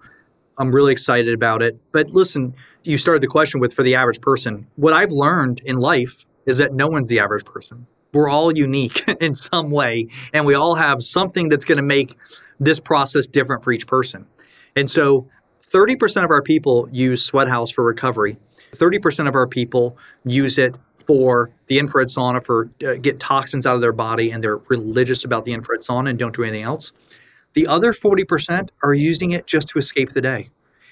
I'm really excited about it. But listen, you started the question with for the average person. What I've learned in life is that no one's the average person. We're all unique *laughs* in some way, and we all have something that's going to make this process different for each person. And so 30% of our people use SweatHouz for recovery. 30% of our people use it for the infrared sauna for uh, get toxins out of their body and they're religious about the infrared sauna and don't do anything else. The other 40% are using it just to escape the day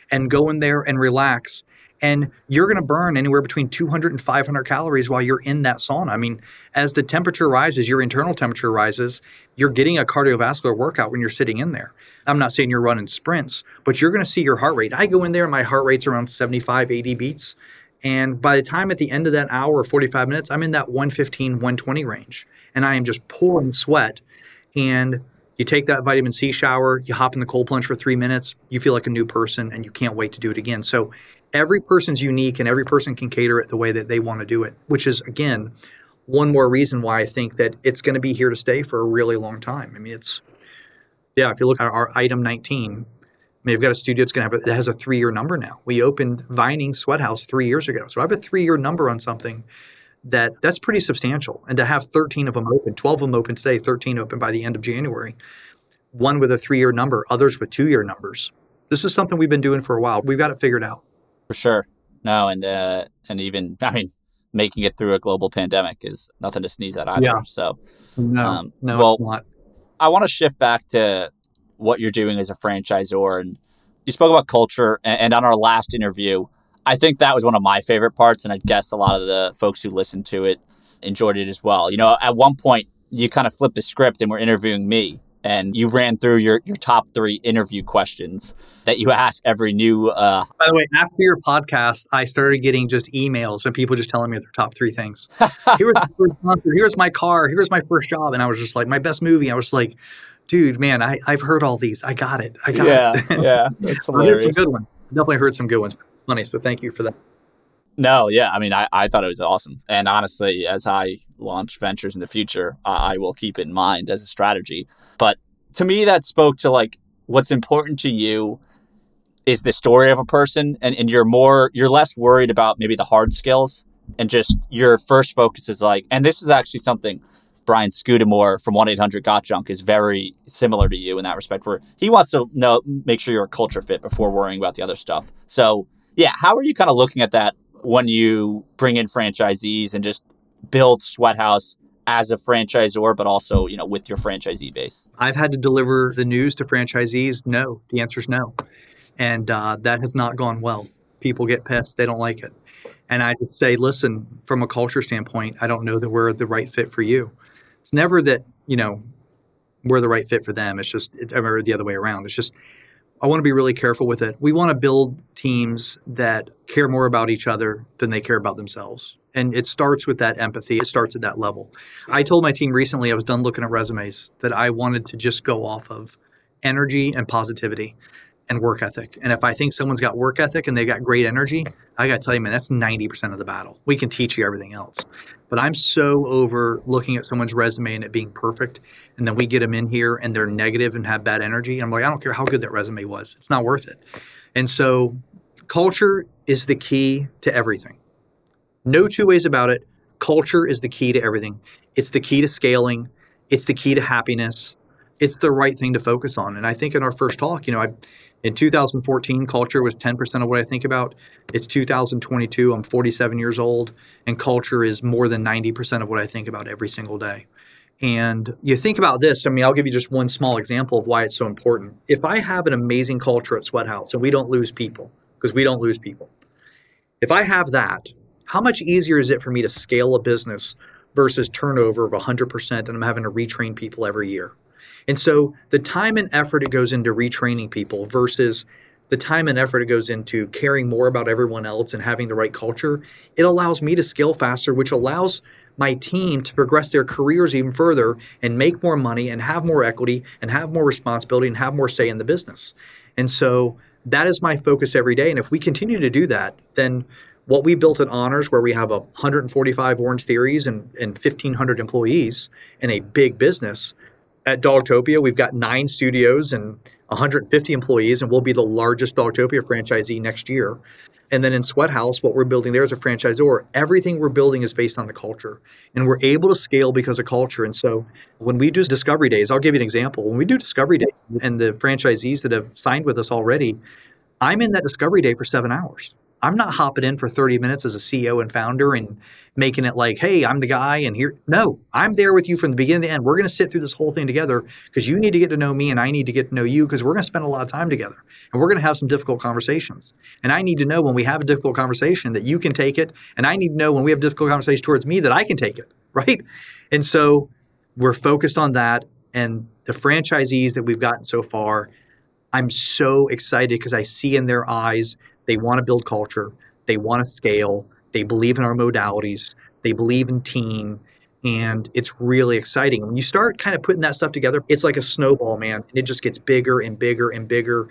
and go in there and relax. And you're going to burn anywhere between 200 and 500 calories while you're in that sauna. I mean, as the temperature rises, your internal temperature rises, you're getting a cardiovascular workout when you're sitting in there. I'm not saying you're running sprints, but you're going to see your heart rate. I go in there and my heart rate's around 75, 80 beats. And by the time at the end of that hour or 45 minutes, I'm in that 115, 120 range. And I am just pouring sweat. And you take that vitamin C shower, you hop in the cold plunge for three minutes, you feel like a new person and you can't wait to do it again. So every person's unique and every person can cater it the way that they want to do it, which is, again, one more reason why I think that it's going to be here to stay for a really long time. I mean, it's, yeah, if you look at our item 19, I mean, I've got a studio that's going to have a, it has a three year number now. We opened Vining SweatHouz three years ago, so I have a three year number on something that that's pretty substantial. And to have 13 of them open, 12 of them open today, 13 open by the end of January, one with a three year number, others with two year numbers. This is something we've been doing for a while. We've got it figured out. For sure. No, and uh, and even *laughs* I mean, making it through a global pandemic is nothing to sneeze at either. Yeah. So no, um, no, well, I want to shift back to what you're doing as a franchisor. And you spoke about culture. And on our last interview, I think that was one of my favorite parts. And I guess a lot of the folks who listened to it enjoyed it as well. You know, at one point, you kind of flipped the script and were interviewing me. And you ran through your, your top three interview questions that you ask every new. Uh... By the way, after your podcast, I started getting just emails and people just telling me their top three things. *laughs* Here's my first concert. Here's my car. Here's my first job. And I was just like, my best movie. I was like, dude, man, I, I've heard all these. I got it. I got yeah, it. yeah, *laughs* it's hilarious. some good ones. Definitely heard some good ones. Funny. So thank you for that. No, yeah. I mean, I, I thought it was awesome. And honestly, as I launch ventures in the future, I, I will keep it in mind as a strategy. But to me, that spoke to like what's important to you is the story of a person and, and you're more you're less worried about maybe the hard skills and just your first focus is like and this is actually something Brian Scudamore from 1 800 Got Junk is very similar to you in that respect, where he wants to know, make sure you're a culture fit before worrying about the other stuff. So, yeah, how are you kind of looking at that when you bring in franchisees and just build SweatHouz as a franchisor, but also, you know, with your franchisee base? I've had to deliver the news to franchisees. No, the answer is no. And uh, that has not gone well. People get pissed. They don't like it. And I just say, listen, from a culture standpoint, I don't know that we're the right fit for you it's never that you know we're the right fit for them. It's just or the other way around. It's just I want to be really careful with it. We want to build teams that care more about each other than they care about themselves. And it starts with that empathy. It starts at that level. I told my team recently, I was done looking at resumes, that I wanted to just go off of energy and positivity. and work ethic. And if I think someone's got work ethic and they've got great energy, I got to tell you, man, that's 90% of the battle. We can teach you everything else. But I'm so over looking at someone's resume and it being perfect. And then we get them in here and they're negative and have bad energy. I'm like, I don't care how good that resume was, it's not worth it. And so culture is the key to everything. No two ways about it. Culture is the key to everything. It's the key to scaling, it's the key to happiness. It's the right thing to focus on. And I think in our first talk, you know, I in 2014, culture was 10% of what I think about. It's 2022. I'm 47 years old, and culture is more than 90% of what I think about every single day. And you think about this, I mean, I'll give you just one small example of why it's so important. If I have an amazing culture at SweatHouz and we don't lose people, because we don't lose people, if I have that, how much easier is it for me to scale a business versus turnover of 100% and I'm having to retrain people every year? And so the time and effort it goes into retraining people versus the time and effort it goes into caring more about everyone else and having the right culture, it allows me to scale faster, which allows my team to progress their careers even further and make more money and have more equity and have more responsibility and have more say in the business. And so that is my focus every day. And if we continue to do that, then what we built at Honors, where we have 145 OrangeTheories and, and 1,500 employees in a big business, at Dogtopia, we've got nine studios and 150 employees, and we'll be the largest Dogtopia franchisee next year. And then in SweatHouz, what we're building there as a franchisor, everything we're building is based on the culture. And we're able to scale because of culture. And so when we do discovery days, I'll give you an example. When we do discovery days and the franchisees that have signed with us already, I'm in that discovery day for seven hours. I'm not hopping in for 30 minutes as a CEO and founder and making it like, hey, I'm the guy and here. No, I'm there with you from the beginning to the end. We're going to sit through this whole thing together because you need to get to know me and I need to get to know you because we're going to spend a lot of time together and we're going to have some difficult conversations. And I need to know when we have a difficult conversation that you can take it. And I need to know when we have difficult conversations towards me that I can take it. *laughs* Right. And so we're focused on that. And the franchisees that we've gotten so far, I'm so excited because I see in their eyes they want to build culture, they want to scale, they believe in our modalities, they believe in team, and it's really exciting. When you start kind of putting that stuff together, it's like a snowball, man. And it just gets bigger and bigger and bigger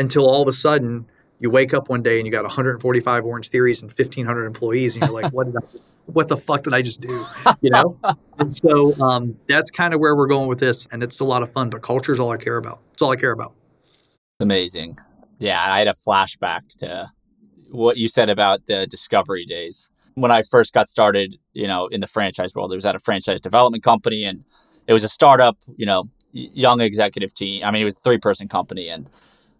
until all of a sudden you wake up one day and you got 145 OrangeTheories and 1,500 employees, and you're like, "What did I? What the fuck did I just do?" You know. *laughs* and so um, that's kind of where we're going with this, and it's a lot of fun. But culture is all I care about. It's all I care about. Amazing. Yeah, I had a flashback to what you said about the discovery days. When I first got started, you know, in the franchise world, it was at a franchise development company and it was a startup, you know, young executive team. I mean, it was a three person company and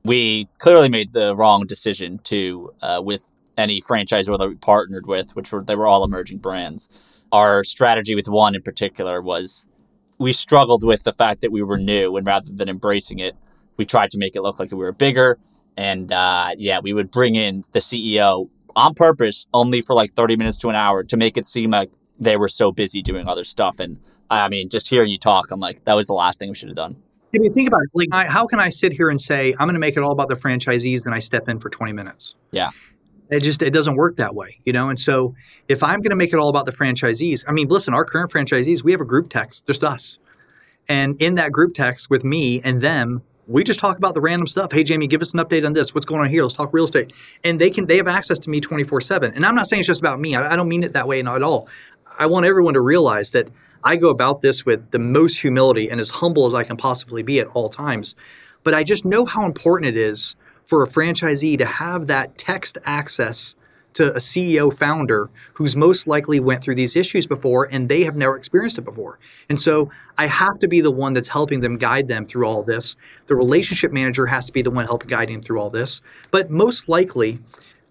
we clearly made the wrong decision to, uh, with any franchisor that we partnered with, which were, they were all emerging brands. Our strategy with one in particular was we struggled with the fact that we were new and rather than embracing it, we tried to make it look like we were bigger and uh, yeah, we would bring in the CEO on purpose, only for like 30 minutes to an hour to make it seem like they were so busy doing other stuff. And I mean, just hearing you talk, I'm like, that was the last thing we should have done. I mean, think about it, like, I, how can I sit here and say I'm going to make it all about the franchisees, and I step in for 20 minutes? Yeah, it just it doesn't work that way, you know. And so, if I'm going to make it all about the franchisees, I mean, listen, our current franchisees, we have a group text, just us, and in that group text with me and them, we just talk about the random stuff. Hey, Jamie, give us an update on this. What's going on here? Let's talk real estate. And they can they have access to me 24 seven. And I'm not saying it's just about me. I, I don't mean it that way, at all. I want everyone to realize that I go about this with the most humility and as humble as I can possibly be at all times. But I just know how important it is for a franchisee to have that text access to a CEO founder who's most likely went through these issues before and they have never experienced it before. And so I have to be the one that's helping them guide them through all this. The relationship manager has to be the one helping guide them through all this. But most likely,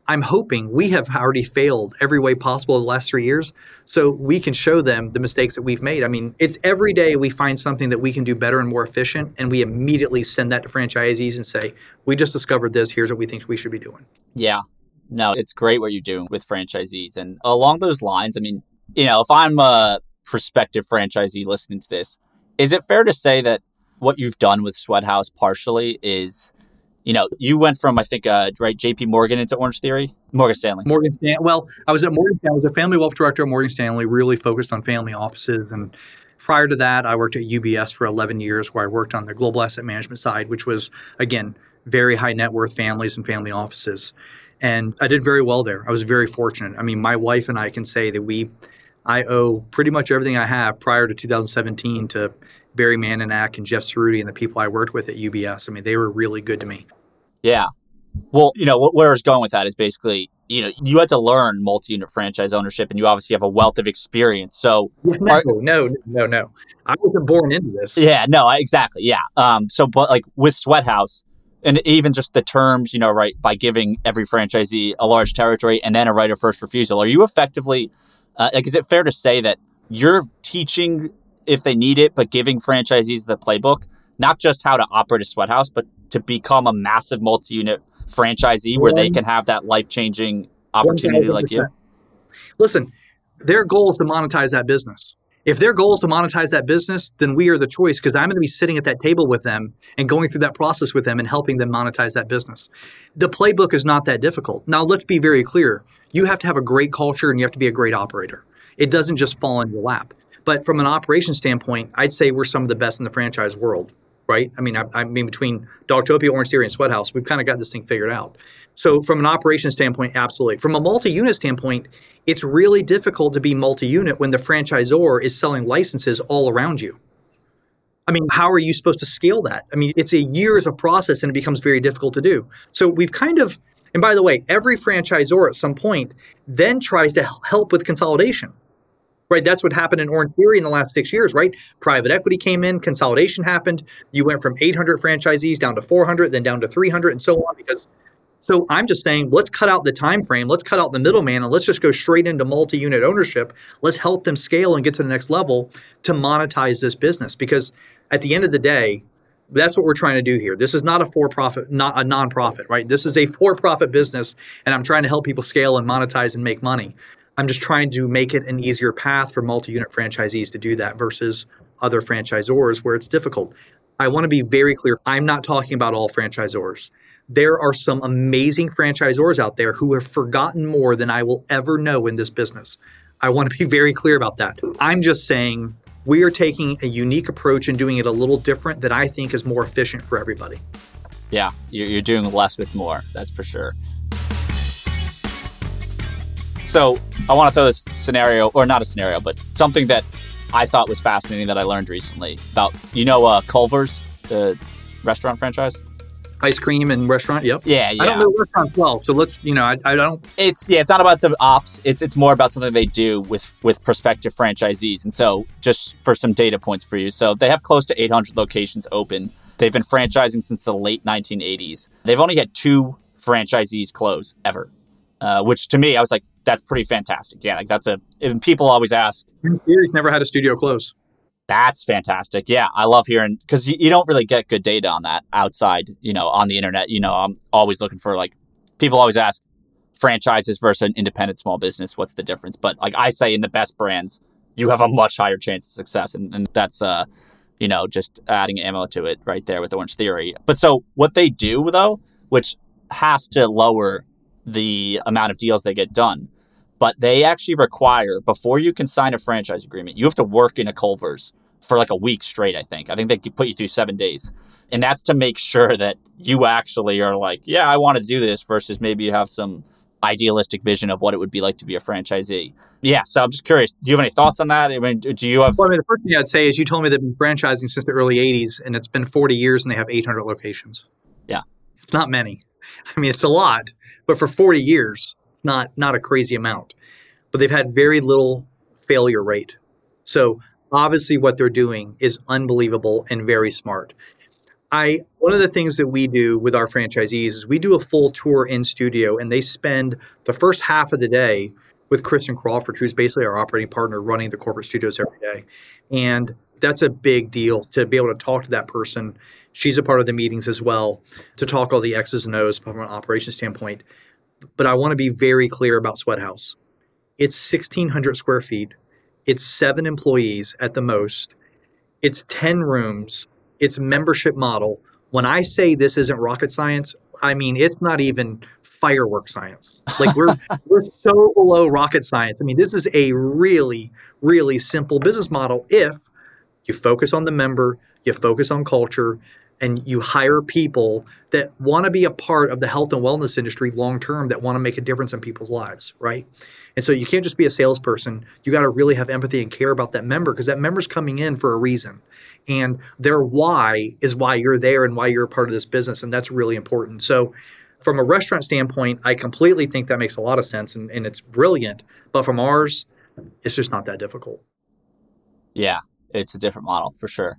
I'm hoping we have already failed every way possible in the last three years. So we can show them the mistakes that we've made. I mean, it's every day we find something that we can do better and more efficient, and we immediately send that to franchisees and say, We just discovered this. Here's what we think we should be doing. Yeah. No, it's great what you're doing with franchisees. And along those lines, I mean, you know, if I'm a prospective franchisee listening to this, is it fair to say that what you've done with SweatHouz partially is, you know, you went from, I think, uh, right, JP Morgan into OrangeTheory? Morgan Stanley. Morgan Stanley. Well, I was at Morgan Stanley. I was a family wealth director at Morgan Stanley, really focused on family offices. And prior to that, I worked at UBS for 11 years, where I worked on the global asset management side, which was, again, very high net worth families and family offices. And I did very well there. I was very fortunate. I mean, my wife and I can say that we, I owe pretty much everything I have prior to 2017 to Barry Mananak and Jeff Cerruti and the people I worked with at UBS. I mean, they were really good to me. Yeah. Well, you know, where I was going with that is basically, you know, you had to learn multi-unit franchise ownership, and you obviously have a wealth of experience. So, *laughs* no, are, no, no, no, I wasn't born into this. Yeah, no, exactly. Yeah. Um. So, but like with SweatHouz, and even just the terms, you know, right, by giving every franchisee a large territory and then a right of first refusal, are you effectively, uh, like, is it fair to say that you're teaching if they need it, but giving franchisees the playbook, not just how to operate a SweatHouz, but to become a massive multi-unit franchisee where they can have that life-changing opportunity 100%. like you? Listen, their goal is to monetize that business. If their goal is to monetize that business, then we are the choice because I'm going to be sitting at that table with them and going through that process with them and helping them monetize that business. The playbook is not that difficult. Now, let's be very clear. You have to have a great culture and you have to be a great operator. It doesn't just fall in your lap. But from an operation standpoint, I'd say we're some of the best in the franchise world right? I mean, I, I mean, between Dogtopia, OrangeTheory, and SweatHouz, we've kind of got this thing figured out. So, from an operation standpoint, absolutely. From a multi-unit standpoint, it's really difficult to be multi-unit when the franchisor is selling licenses all around you. I mean, how are you supposed to scale that? I mean, it's a years of process, and it becomes very difficult to do. So, we've kind of, and by the way, every franchisor at some point then tries to help with consolidation right? That's what happened in OrangeTheory in the last six years, right? Private equity came in, consolidation happened. You went from 800 franchisees down to 400, then down to 300, and so on. Because so I'm just saying, let's cut out the time frame, let's cut out the middleman, and let's just go straight into multi-unit ownership. Let's help them scale and get to the next level to monetize this business. Because at the end of the day, that's what we're trying to do here. This is not a for-profit, not a nonprofit, right? This is a for-profit business, and I'm trying to help people scale and monetize and make money. I'm just trying to make it an easier path for multi unit franchisees to do that versus other franchisors where it's difficult. I want to be very clear. I'm not talking about all franchisors. There are some amazing franchisors out there who have forgotten more than I will ever know in this business. I want to be very clear about that. I'm just saying we are taking a unique approach and doing it a little different that I think is more efficient for everybody. Yeah, you're doing less with more, that's for sure. So I want to throw this scenario, or not a scenario, but something that I thought was fascinating that I learned recently about, you know, uh, Culver's, the restaurant franchise? Ice cream and restaurant. Yep. Yeah, yeah. I don't know restaurants well, so let's you know I, I don't. It's yeah, it's not about the ops. It's it's more about something they do with with prospective franchisees. And so, just for some data points for you, so they have close to 800 locations open. They've been franchising since the late 1980s. They've only had two franchisees close ever, uh, which to me, I was like, that's pretty fantastic. Yeah, like that's a. And people always ask. He's never had a studio close. That's fantastic. Yeah, I love hearing because you, you, don't really get good data on that outside. You know, on the internet. You know, I'm always looking for like people always ask franchises versus an independent small business. What's the difference? But like I say, in the best brands, you have a much higher chance of success, and, and that's uh, you know, just adding ammo to it right there with OrangeTheory. But so what they do though, which has to lower the amount of deals they get done. But they actually require before you can sign a franchise agreement, you have to work in a Culver's for like a week straight. I think. I think they put you through seven days, and that's to make sure that you actually are like, yeah, I want to do this. Versus maybe you have some idealistic vision of what it would be like to be a franchisee. Yeah, so I'm just curious. Do you have any thoughts on that? I mean, do you have? Well, I mean, the first thing I'd say is you told me they've been franchising since the early '80s, and it's been 40 years, and they have 800 locations. Yeah, it's not many. *laughs* I mean, it's a lot, but for 40 years, it's not not a crazy amount. But they've had very little failure rate. So obviously, what they're doing is unbelievable and very smart. I one of the things that we do with our franchisees is we do a full tour in studio, and they spend the first half of the day with Kristen Crawford, who's basically our operating partner, running the corporate studios every day, and that's a big deal to be able to talk to that person She's a part of the meetings as well to talk all the X's and O's from an operation standpoint. But I want to be very clear about SweatHouz. It's 1,600 square feet. It's seven employees at the most. It's 10 rooms. It's membership model. When I say this isn't rocket science, I mean it's not even firework science. Like we're *laughs* we're so below rocket science. I mean, this is a really, really simple business model if you focus on the member, you focus on culture, and you hire people that want to be a part of the health and wellness industry long term that want to make a difference in people's lives, right? And so you can't just be a salesperson. You got to really have empathy and care about that member because that member's coming in for a reason. And their why is why you're there and why you're a part of this business. And that's really important. So, from a restaurant standpoint, I completely think that makes a lot of sense and, and it's brilliant. But from ours, it's just not that difficult. Yeah, it's a different model for sure.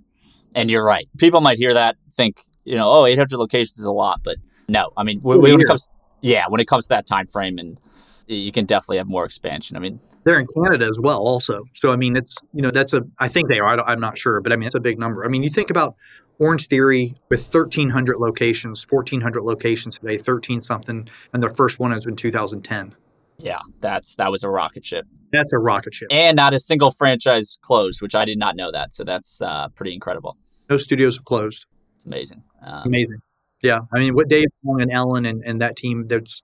And you're right. People might hear that, think, you know, oh, 800 locations is a lot, but no. I mean, when, when it comes, yeah, when it comes to that time frame, and you can definitely have more expansion. I mean, they're in Canada as well, also. So I mean, it's you know that's a I think they are. I am not sure, but I mean it's a big number. I mean, you think about OrangeTheory with 1,300 locations, 1,400 locations today, 13 something, and their first one was in 2010. Yeah, that's that was a rocket ship. That's a rocket ship. And not a single franchise closed, which I did not know that. So that's uh, pretty incredible. No studios have closed. It's amazing. Um, amazing. Yeah. I mean, what Dave Long and Ellen and, and that team, that's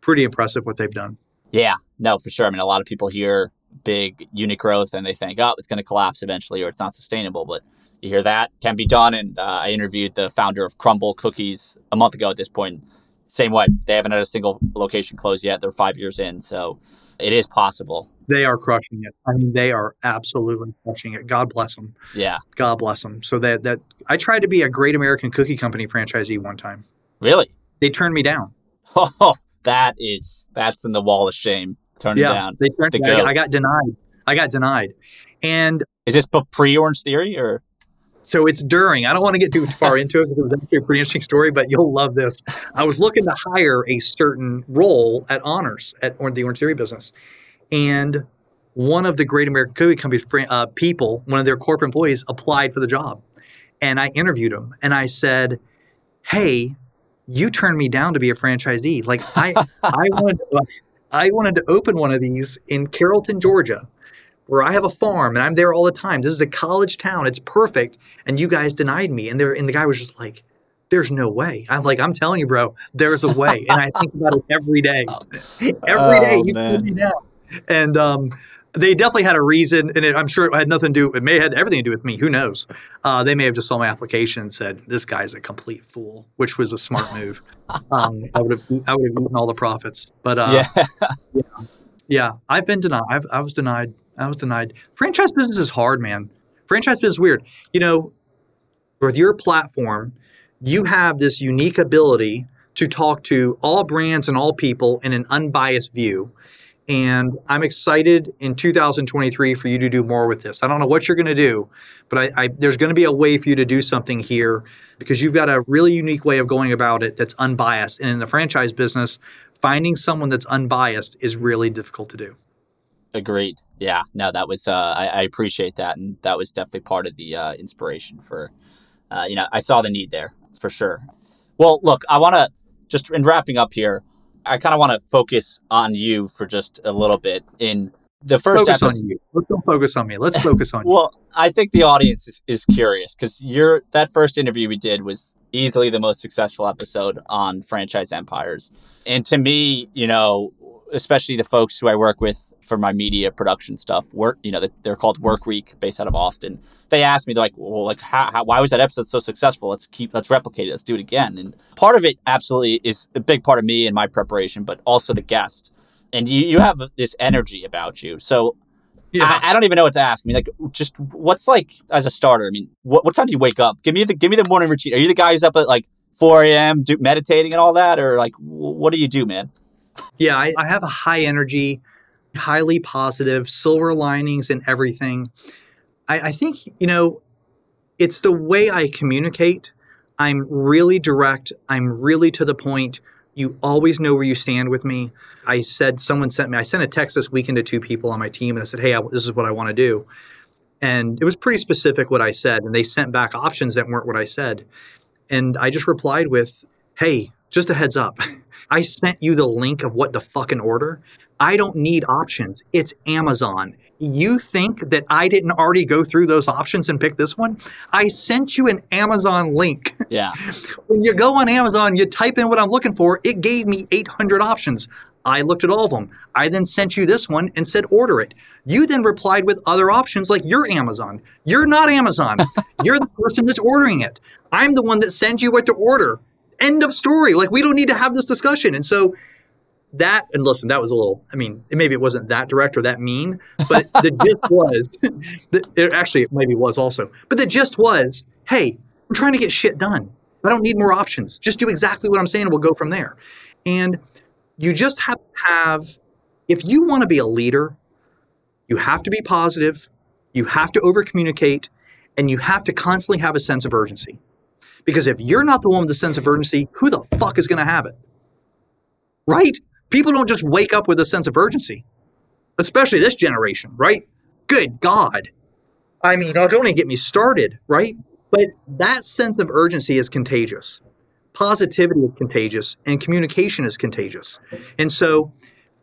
pretty impressive what they've done. Yeah, no, for sure. I mean, a lot of people hear big unit growth and they think, oh, it's going to collapse eventually or it's not sustainable. But you hear that can be done. And uh, I interviewed the founder of Crumbl Cookies a month ago at this point. Same way. They haven't had a single location close yet. They're five years in. So it is possible. They are crushing it. I mean, they are absolutely crushing it. God bless them. Yeah. God bless them. So that that I tried to be a Great American Cookie Company franchisee one time. Really? They turned me down. *laughs* Oh, that is that's in the wall of shame. Turn yeah, down. They turned the I, I got denied. I got denied. And is this pre OrangeTheory or? So it's during. I don't want to get too far into it because it was actually a pretty interesting story, but you'll love this. I was looking to hire a certain role at Honors at the OrangeTheory business, and one of the Great American Cookie Company's uh, people, one of their corporate employees, applied for the job, and I interviewed him, and I said, "Hey, you turned me down to be a franchisee. Like I, *laughs* I wanted, to, I wanted to open one of these in Carrollton, Georgia, where I have a farm and I'm there all the time. This is a college town. It's perfect, and you guys denied me. And there, and the guy was just like, "There's no way." I'm like, "I'm telling you, bro, there's a way." and I think about it every day. *laughs* every day, oh, you me down. And um, they definitely had a reason, and it, I'm sure it had nothing to do. It may have had everything to do with me. Who knows? Uh, they may have just saw my application and said, "This guy's a complete fool," which was a smart move. *laughs* um, I would have, I would have eaten all the profits. But uh, yeah. *laughs* yeah, yeah, I've been denied. I've, I was denied. I was denied. Franchise business is hard, man. Franchise business is weird. You know, with your platform, you have this unique ability to talk to all brands and all people in an unbiased view and I'm excited in 2023 for you to do more with this. I don't know what you're going to do, but I, I, there's going to be a way for you to do something here because you've got a really unique way of going about it that's unbiased. And in the franchise business, finding someone that's unbiased is really difficult to do. Agreed. Yeah. No, that was, uh, I, I, appreciate that. And that was definitely part of the uh, inspiration for, uh, you know, I saw the need there for sure. Well, look, I want to just in wrapping up here, I kind of want to focus on you for just a little bit in the first focus episode. On you. Let's don't focus on me. Let's focus on *laughs* you. well, I think the audience is, is curious because your that first interview we did was easily the most successful episode on franchise empires, and to me, you know, especially the folks who I work with for my media production stuff, work, you know, they're called Work Week, based out of Austin. They asked me, they're like, well, like, how, how, why was that episode so successful? Let's keep, let's replicate it. Let's do it again. And part of it absolutely is a big part of me and my preparation, but also the guest. And you, you have this energy about you. So yeah. I, I, don't even know what to ask. I mean, like, just what's like as a starter? I mean, what, what time do you wake up? Give me the, give me the morning routine. Are you the guy who's up at like 4 a.m. Do, meditating and all that? Or like, what do you do, man? Yeah, I, I have a high energy, highly positive, silver linings and everything. I, I think, you know, it's the way I communicate. I'm really direct. I'm really to the point. You always know where you stand with me. I said, someone sent me, I sent a text this weekend to two people on my team and I said, hey, I, this is what I want to do. And it was pretty specific what I said. And they sent back options that weren't what I said. And I just replied with, hey, just a heads up. *laughs* I sent you the link of what to fucking order. I don't need options. It's Amazon. You think that I didn't already go through those options and pick this one? I sent you an Amazon link. *laughs* Yeah. when you go on Amazon, you type in what I'm looking for, it gave me 800 options. I looked at all of them. I then sent you this one and said, order it. You then replied with other options like you're Amazon. You're not Amazon. *laughs* you're the person that's ordering it. I'm the one that sends you what to order. End of story. Like, we don't need to have this discussion. And so, that and listen that was a little i mean maybe it wasn't that direct or that mean but *laughs* the gist was the, it actually it maybe was also but the gist was hey i'm trying to get shit done i don't need more options just do exactly what i'm saying and we'll go from there and you just have to have if you want to be a leader you have to be positive you have to over communicate and you have to constantly have a sense of urgency because if you're not the one with the sense of urgency who the fuck is going to have it right People don't just wake up with a sense of urgency, especially this generation, right? Good God. I mean, don't even get me started, right? But that sense of urgency is contagious. Positivity is contagious, and communication is contagious. And so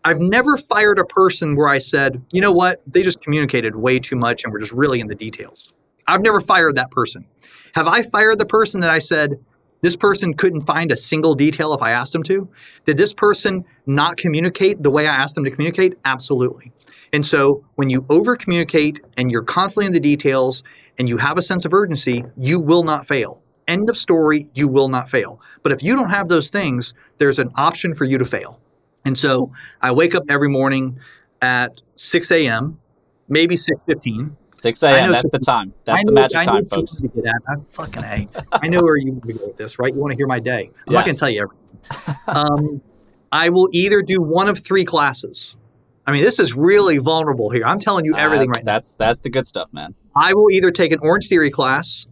I've never fired a person where I said, you know what, they just communicated way too much and we're just really in the details. I've never fired that person. Have I fired the person that I said, this person couldn't find a single detail if I asked them to. Did this person not communicate the way I asked them to communicate? Absolutely. And so when you over communicate and you're constantly in the details and you have a sense of urgency, you will not fail. End of story, you will not fail. But if you don't have those things, there's an option for you to fail. And so I wake up every morning at 6 a.m., maybe 6:15, 6 a.m. That's the time. That's know, the magic time, folks. To get at. I fucking A. I know where you want to go with this, right? You want to hear my day. I'm yes. not going to tell you everything. Um, I will either do one of three classes. I mean, this is really vulnerable here. I'm telling you everything uh, right that's, now. That's the good stuff, man. I will either take an OrangeTheory class.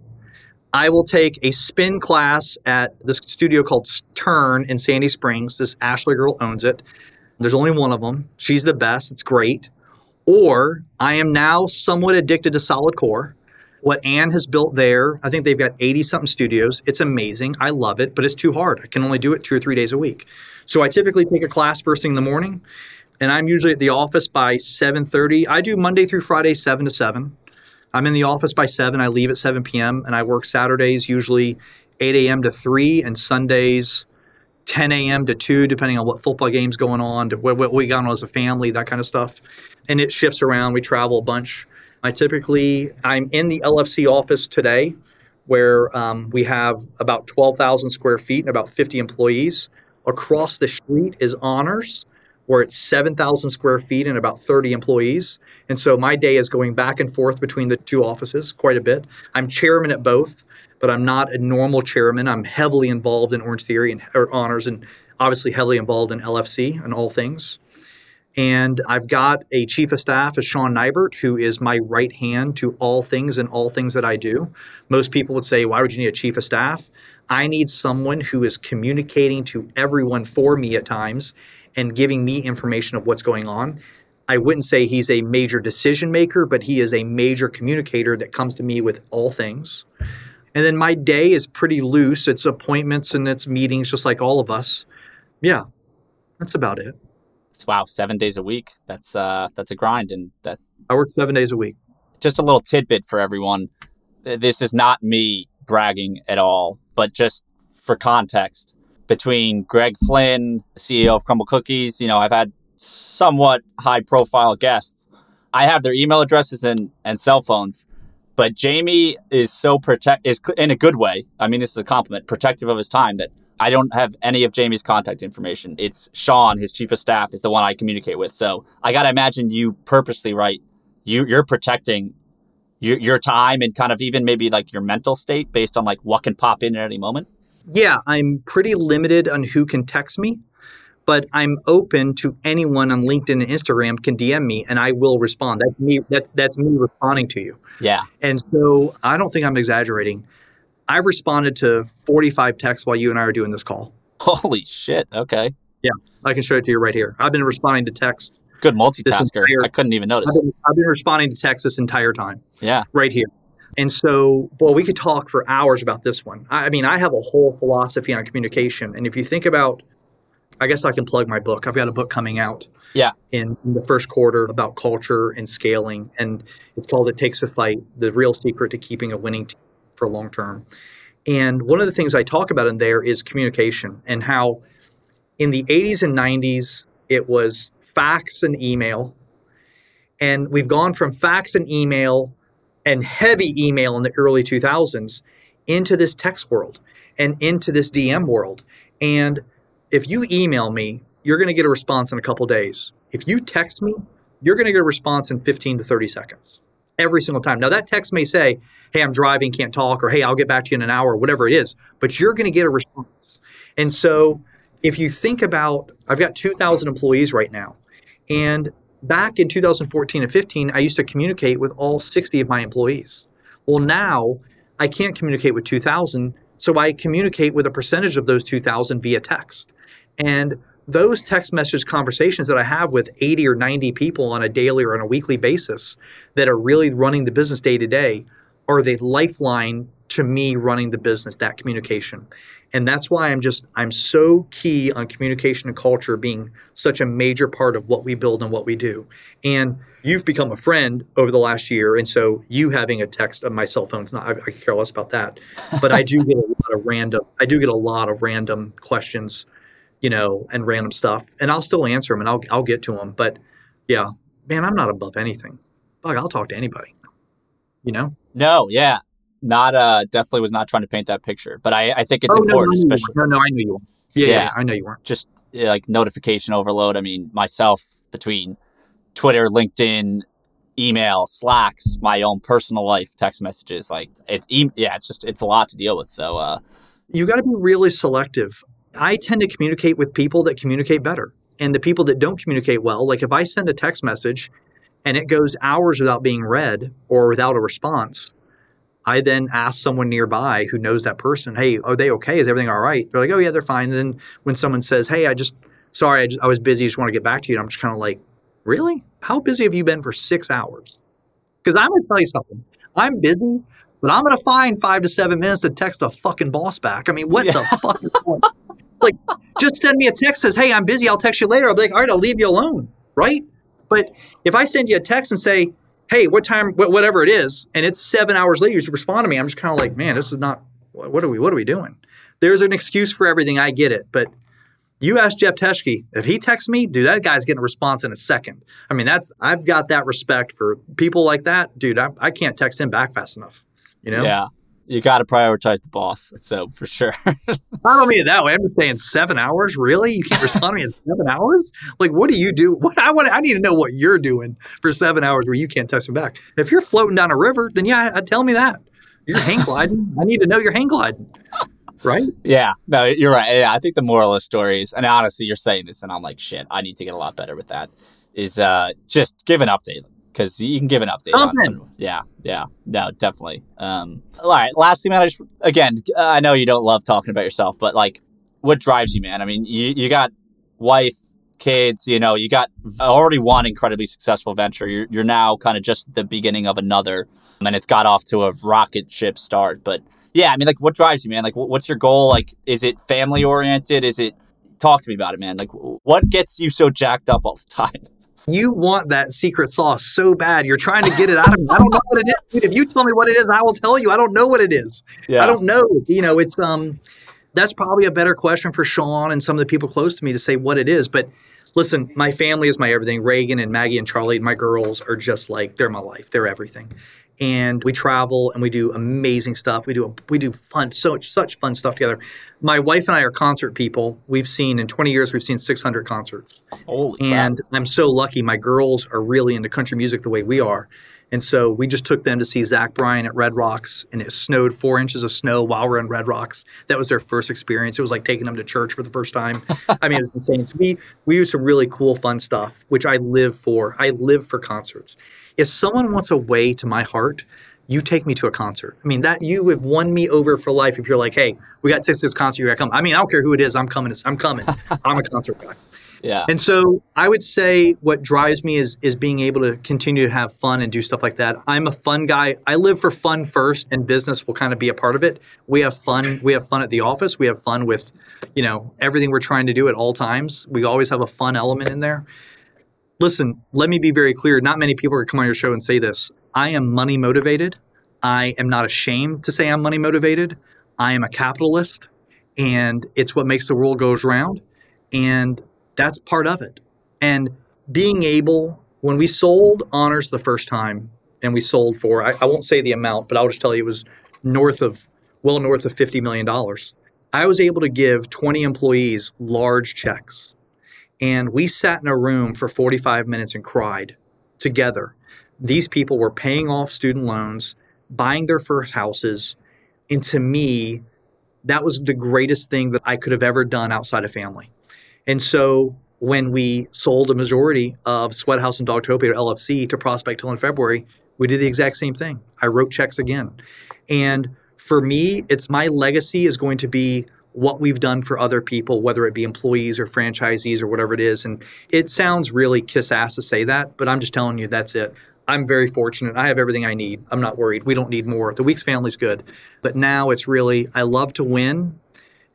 I will take a spin class at this studio called Turn in Sandy Springs. This Ashley girl owns it. There's only one of them. She's the best. It's great. Or I am now somewhat addicted to solid core. What Anne has built there, I think they've got 80 something studios. It's amazing. I love it, but it's too hard. I can only do it two or three days a week. So I typically take a class first thing in the morning, and I'm usually at the office by 7:30. I do Monday through Friday 7 to 7. I'm in the office by 7. I leave at 7 p.m. and I work Saturdays usually 8 a.m. to 3 and Sundays 10 a.m. to 2, depending on what football game's going on, to what, we got on as a family, that kind of stuff. And it shifts around. We travel a bunch. I typically, I'm in the LFC office today where um, we have about 12,000 square feet and about 50 employees. Across the street is Honors, where it's 7,000 square feet and about 30 employees. And so my day is going back and forth between the two offices quite a bit. I'm chairman at both but I'm not a normal chairman. I'm heavily involved in OrangeTheory and honors, and obviously heavily involved in LFC and all things. And I've got a chief of staff as Sean Nybert, who is my right hand to all things and all things that I do. Most people would say, why would you need a chief of staff? I need someone who is communicating to everyone for me at times and giving me information of what's going on. I wouldn't say he's a major decision maker, but he is a major communicator that comes to me with all things. And then my day is pretty loose. It's appointments and it's meetings, just like all of us. Yeah, that's about it. Wow, seven days a week. That's uh, that's a grind, and that I work seven days a week. Just a little tidbit for everyone. This is not me bragging at all, but just for context, between Greg Flynn, CEO of Crumbl Cookies, you know, I've had somewhat high profile guests. I have their email addresses and, and cell phones. But Jamie is so protect is in a good way. I mean, this is a compliment, protective of his time that I don't have any of Jamie's contact information. It's Sean, his chief of staff, is the one I communicate with. So I got to imagine you purposely, right? You you're protecting your your time and kind of even maybe like your mental state based on like what can pop in at any moment. Yeah, I'm pretty limited on who can text me but I'm open to anyone on LinkedIn and Instagram can DM me and I will respond. That's me that's that's me responding to you. Yeah. And so I don't think I'm exaggerating. I've responded to 45 texts while you and I are doing this call. Holy shit. Okay. Yeah. I can show it to you right here. I've been responding to texts. Good multitasker. Entire, I couldn't even notice. I've been, I've been responding to texts this entire time. Yeah. Right here. And so, well, we could talk for hours about this one. I, I mean, I have a whole philosophy on communication. And if you think about I guess I can plug my book. I've got a book coming out. Yeah. In, in, the first quarter about culture and scaling, and it's called "It Takes a Fight: The Real Secret to Keeping a Winning Team for Long Term." And one of the things I talk about in there is communication and how, in the 80s and 90s, it was fax and email. And we've gone from fax and email and heavy email in the early 2000s into this text world and into this DM world. And if you email me, you're going to get a response in a couple days. If you text me, you're going to get a response in 15 to 30 seconds every single time. Now, that text may say, Hey, I'm driving, can't talk, or Hey, I'll get back to you in an hour, or whatever it is, but you're going to get a response. And so, if you think about, I've got 2,000 employees right now. And back in 2014 and 15, I used to communicate with all 60 of my employees. Well, now I can't communicate with 2,000. So I communicate with a percentage of those 2,000 via text. And those text message conversations that I have with 80 or 90 people on a daily or on a weekly basis that are really running the business day to day are the lifeline to me running the business, that communication. And that's why I'm just, I'm so key on communication and culture being such a major part of what we build and what we do. And you've become a friend over the last year. And so you having a text of my cell phone's not, I, I care less about that. But I do get a lot of random, I do get a lot of random questions, you know, and random stuff. And I'll still answer them and I'll, I'll get to them. But yeah, man, I'm not above anything. Fuck, I'll talk to anybody, you know? No, yeah not uh definitely was not trying to paint that picture, but I I think it's Oh, important, no, no, especially no, no, I knew you weren't. Yeah, yeah, Yeah. I know you weren't. just yeah, like notification overload. I mean, myself between Twitter, LinkedIn, email, Slacks, my own personal life, text messages, like it's yeah, it's just it's a lot to deal with. So uh you got to be really selective. I tend to communicate with people that communicate better. And the people that don't communicate well, like if I send a text message and it goes hours without being read or without a response, I then ask someone nearby who knows that person, hey, are they okay? Is everything all right? They're like, oh, yeah, they're fine. And then when someone says, hey, I just, sorry, I, just, I was busy, just want to get back to you. And I'm just kind of like, really? How busy have you been for six hours? Because I'm going to tell you something. I'm busy, but I'm going to find five to seven minutes to text a fucking boss back. I mean, what the fuck is *laughs* going Like, just send me a text says, hey, I'm busy. I'll text you later. I'll be like, all right, I'll leave you alone. Right. But if I send you a text and say, hey, what time, wh- whatever it is, and it's seven hours later, you respond to me, I'm just kind of like, man, this is not, what are we, what are we doing? There's an excuse for everything. I get it. But you ask Jeff Teschke, if he texts me, dude, that guy's getting a response in a second. I mean, that's, I've got that respect for people like that. Dude, I, I can't text him back fast enough. You know? yeah, you got to prioritize the boss. So for sure. I don't mean it that way. I'm just saying seven hours. Really? You can't respond to me in seven hours? Like, what do you do? What I want? I need to know what you're doing for seven hours where you can't text me back. If you're floating down a river, then yeah, uh, tell me that. You're hang gliding. *laughs* I need to know you're hang gliding. Right? yeah, no, you're right. Yeah, I think the moral of the story is, and honestly, you're saying this, and I'm like, shit, I need to get a lot better with that. Is uh just give an update because you can give an update. on- yeah, yeah, no, definitely. Um, all right, lastly, man, I just again, I know you don't love talking about yourself, but like, what drives you, man? I mean, you you got wife, kids, you know, you got already one incredibly successful venture. You're you're now kind of just the beginning of another, and it's got off to a rocket ship start. But yeah, I mean, like, what drives you, man? Like, what's your goal? Like, is it family oriented? Is it talk to me about it, man? Like, what gets you so jacked up all the *laughs* time? You want that secret sauce so bad. You're trying to get it out of me. I don't know what it is. Dude, if you tell me what it is, I will tell you. I don't know what it is. I don't know. You know, it's um that's probably a better question for Sean and some of the people close to me to say what it is. But listen, my family is my everything. Reagan and Maggie and Charlie, my girls are just like they're my life. They're everything. And we travel and we do amazing stuff. We do a, we do fun, so such fun stuff together. My wife and I are concert people. We've seen in 20 years, we've seen 600 concerts. Holy crap. And I'm so lucky. My girls are really into country music the way we are. And so we just took them to see Zach Bryan at Red Rocks, and it snowed four inches of snow while we're in Red Rocks. That was their first experience. It was like taking them to church for the first time. *laughs* I mean, it was insane. So we we do some really cool, fun stuff, which I live for. I live for concerts. If someone wants a way to my heart, you take me to a concert. I mean, that you have won me over for life. If you're like, hey, we got tickets to this concert, you gotta come. I mean, I don't care who it is. I'm coming. I'm coming. *laughs* I'm a concert guy. yeah. And so I would say what drives me is is being able to continue to have fun and do stuff like that. I'm a fun guy. I live for fun first, and business will kind of be a part of it. We have fun. We have fun at the office. We have fun with, you know, everything we're trying to do at all times. We always have a fun element in there. Listen, let me be very clear. Not many people are come on your show and say this. I am money motivated. I am not ashamed to say I'm money motivated. I am a capitalist, and it's what makes the world goes round. And that's part of it. And being able, when we sold Honors the first time, and we sold for, I, I won't say the amount, but I'll just tell you it was north of, well north of $50 million. I was able to give 20 employees large checks. And we sat in a room for 45 minutes and cried together. These people were paying off student loans, buying their first houses. And to me, that was the greatest thing that I could have ever done outside of family. And so when we sold a majority of SweatHouz and Dogtopia LFC to Prospect Hill in February, we did the exact same thing. I wrote checks again. And for me, it's my legacy is going to be what we've done for other people, whether it be employees or franchisees or whatever it is. And it sounds really kiss ass to say that, but I'm just telling you that's it. I'm very fortunate. I have everything I need. I'm not worried. We don't need more. The Weeks family's good. But now it's really, I love to win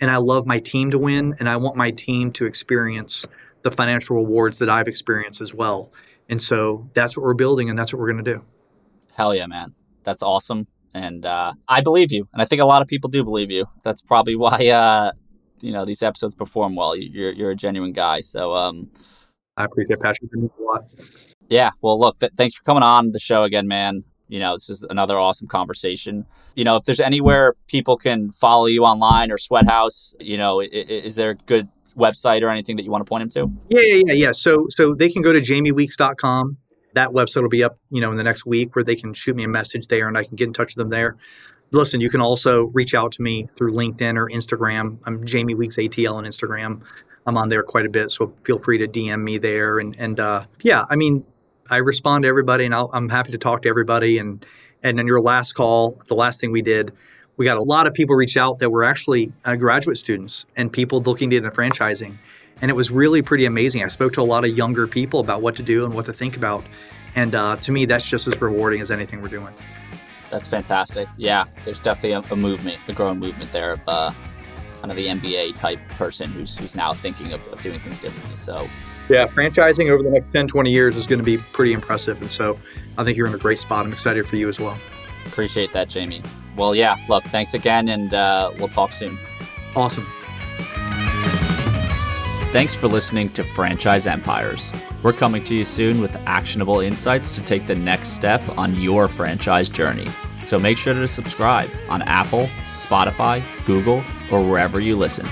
and I love my team to win. And I want my team to experience the financial rewards that I've experienced as well. And so that's what we're building and that's what we're going to do. Hell yeah, man. That's awesome. And uh, I believe you. And I think a lot of people do believe you. That's probably *laughs* why, uh, you know, these episodes perform well. You're, you're a genuine guy. So, um, I appreciate Patrick. A lot. Yeah. Well, look, th- thanks for coming on the show again, man. You know, this is another awesome conversation. You know, if there's anywhere people can follow you online or SweatHouz, you know, is, is there a good website or anything that you want to point them to? Yeah, yeah, yeah, yeah. So, so they can go to jamieweeks.com. That website will be up, you know, in the next week where they can shoot me a message there and I can get in touch with them there. Listen, you can also reach out to me through LinkedIn or Instagram. I'm Jamie Weeks ATL on Instagram. I'm on there quite a bit, so feel free to DM me there. And and uh, yeah, I mean, I respond to everybody, and i am happy to talk to everybody. And and in your last call, the last thing we did, we got a lot of people reach out that were actually uh, graduate students and people looking to get into franchising, and it was really pretty amazing. I spoke to a lot of younger people about what to do and what to think about, and uh, to me, that's just as rewarding as anything we're doing. That's fantastic. Yeah, there's definitely a, a movement, a growing movement there of uh, kind of the MBA type person who's, who's now thinking of, of doing things differently. So, yeah, franchising over the next 10, 20 years is going to be pretty impressive. And so I think you're in a great spot. I'm excited for you as well. Appreciate that, Jamie. Well, yeah, look, thanks again, and uh, we'll talk soon. Awesome. Thanks for listening to Franchise Empires. We're coming to you soon with actionable insights to take the next step on your franchise journey. So make sure to subscribe on Apple, Spotify, Google, or wherever you listen.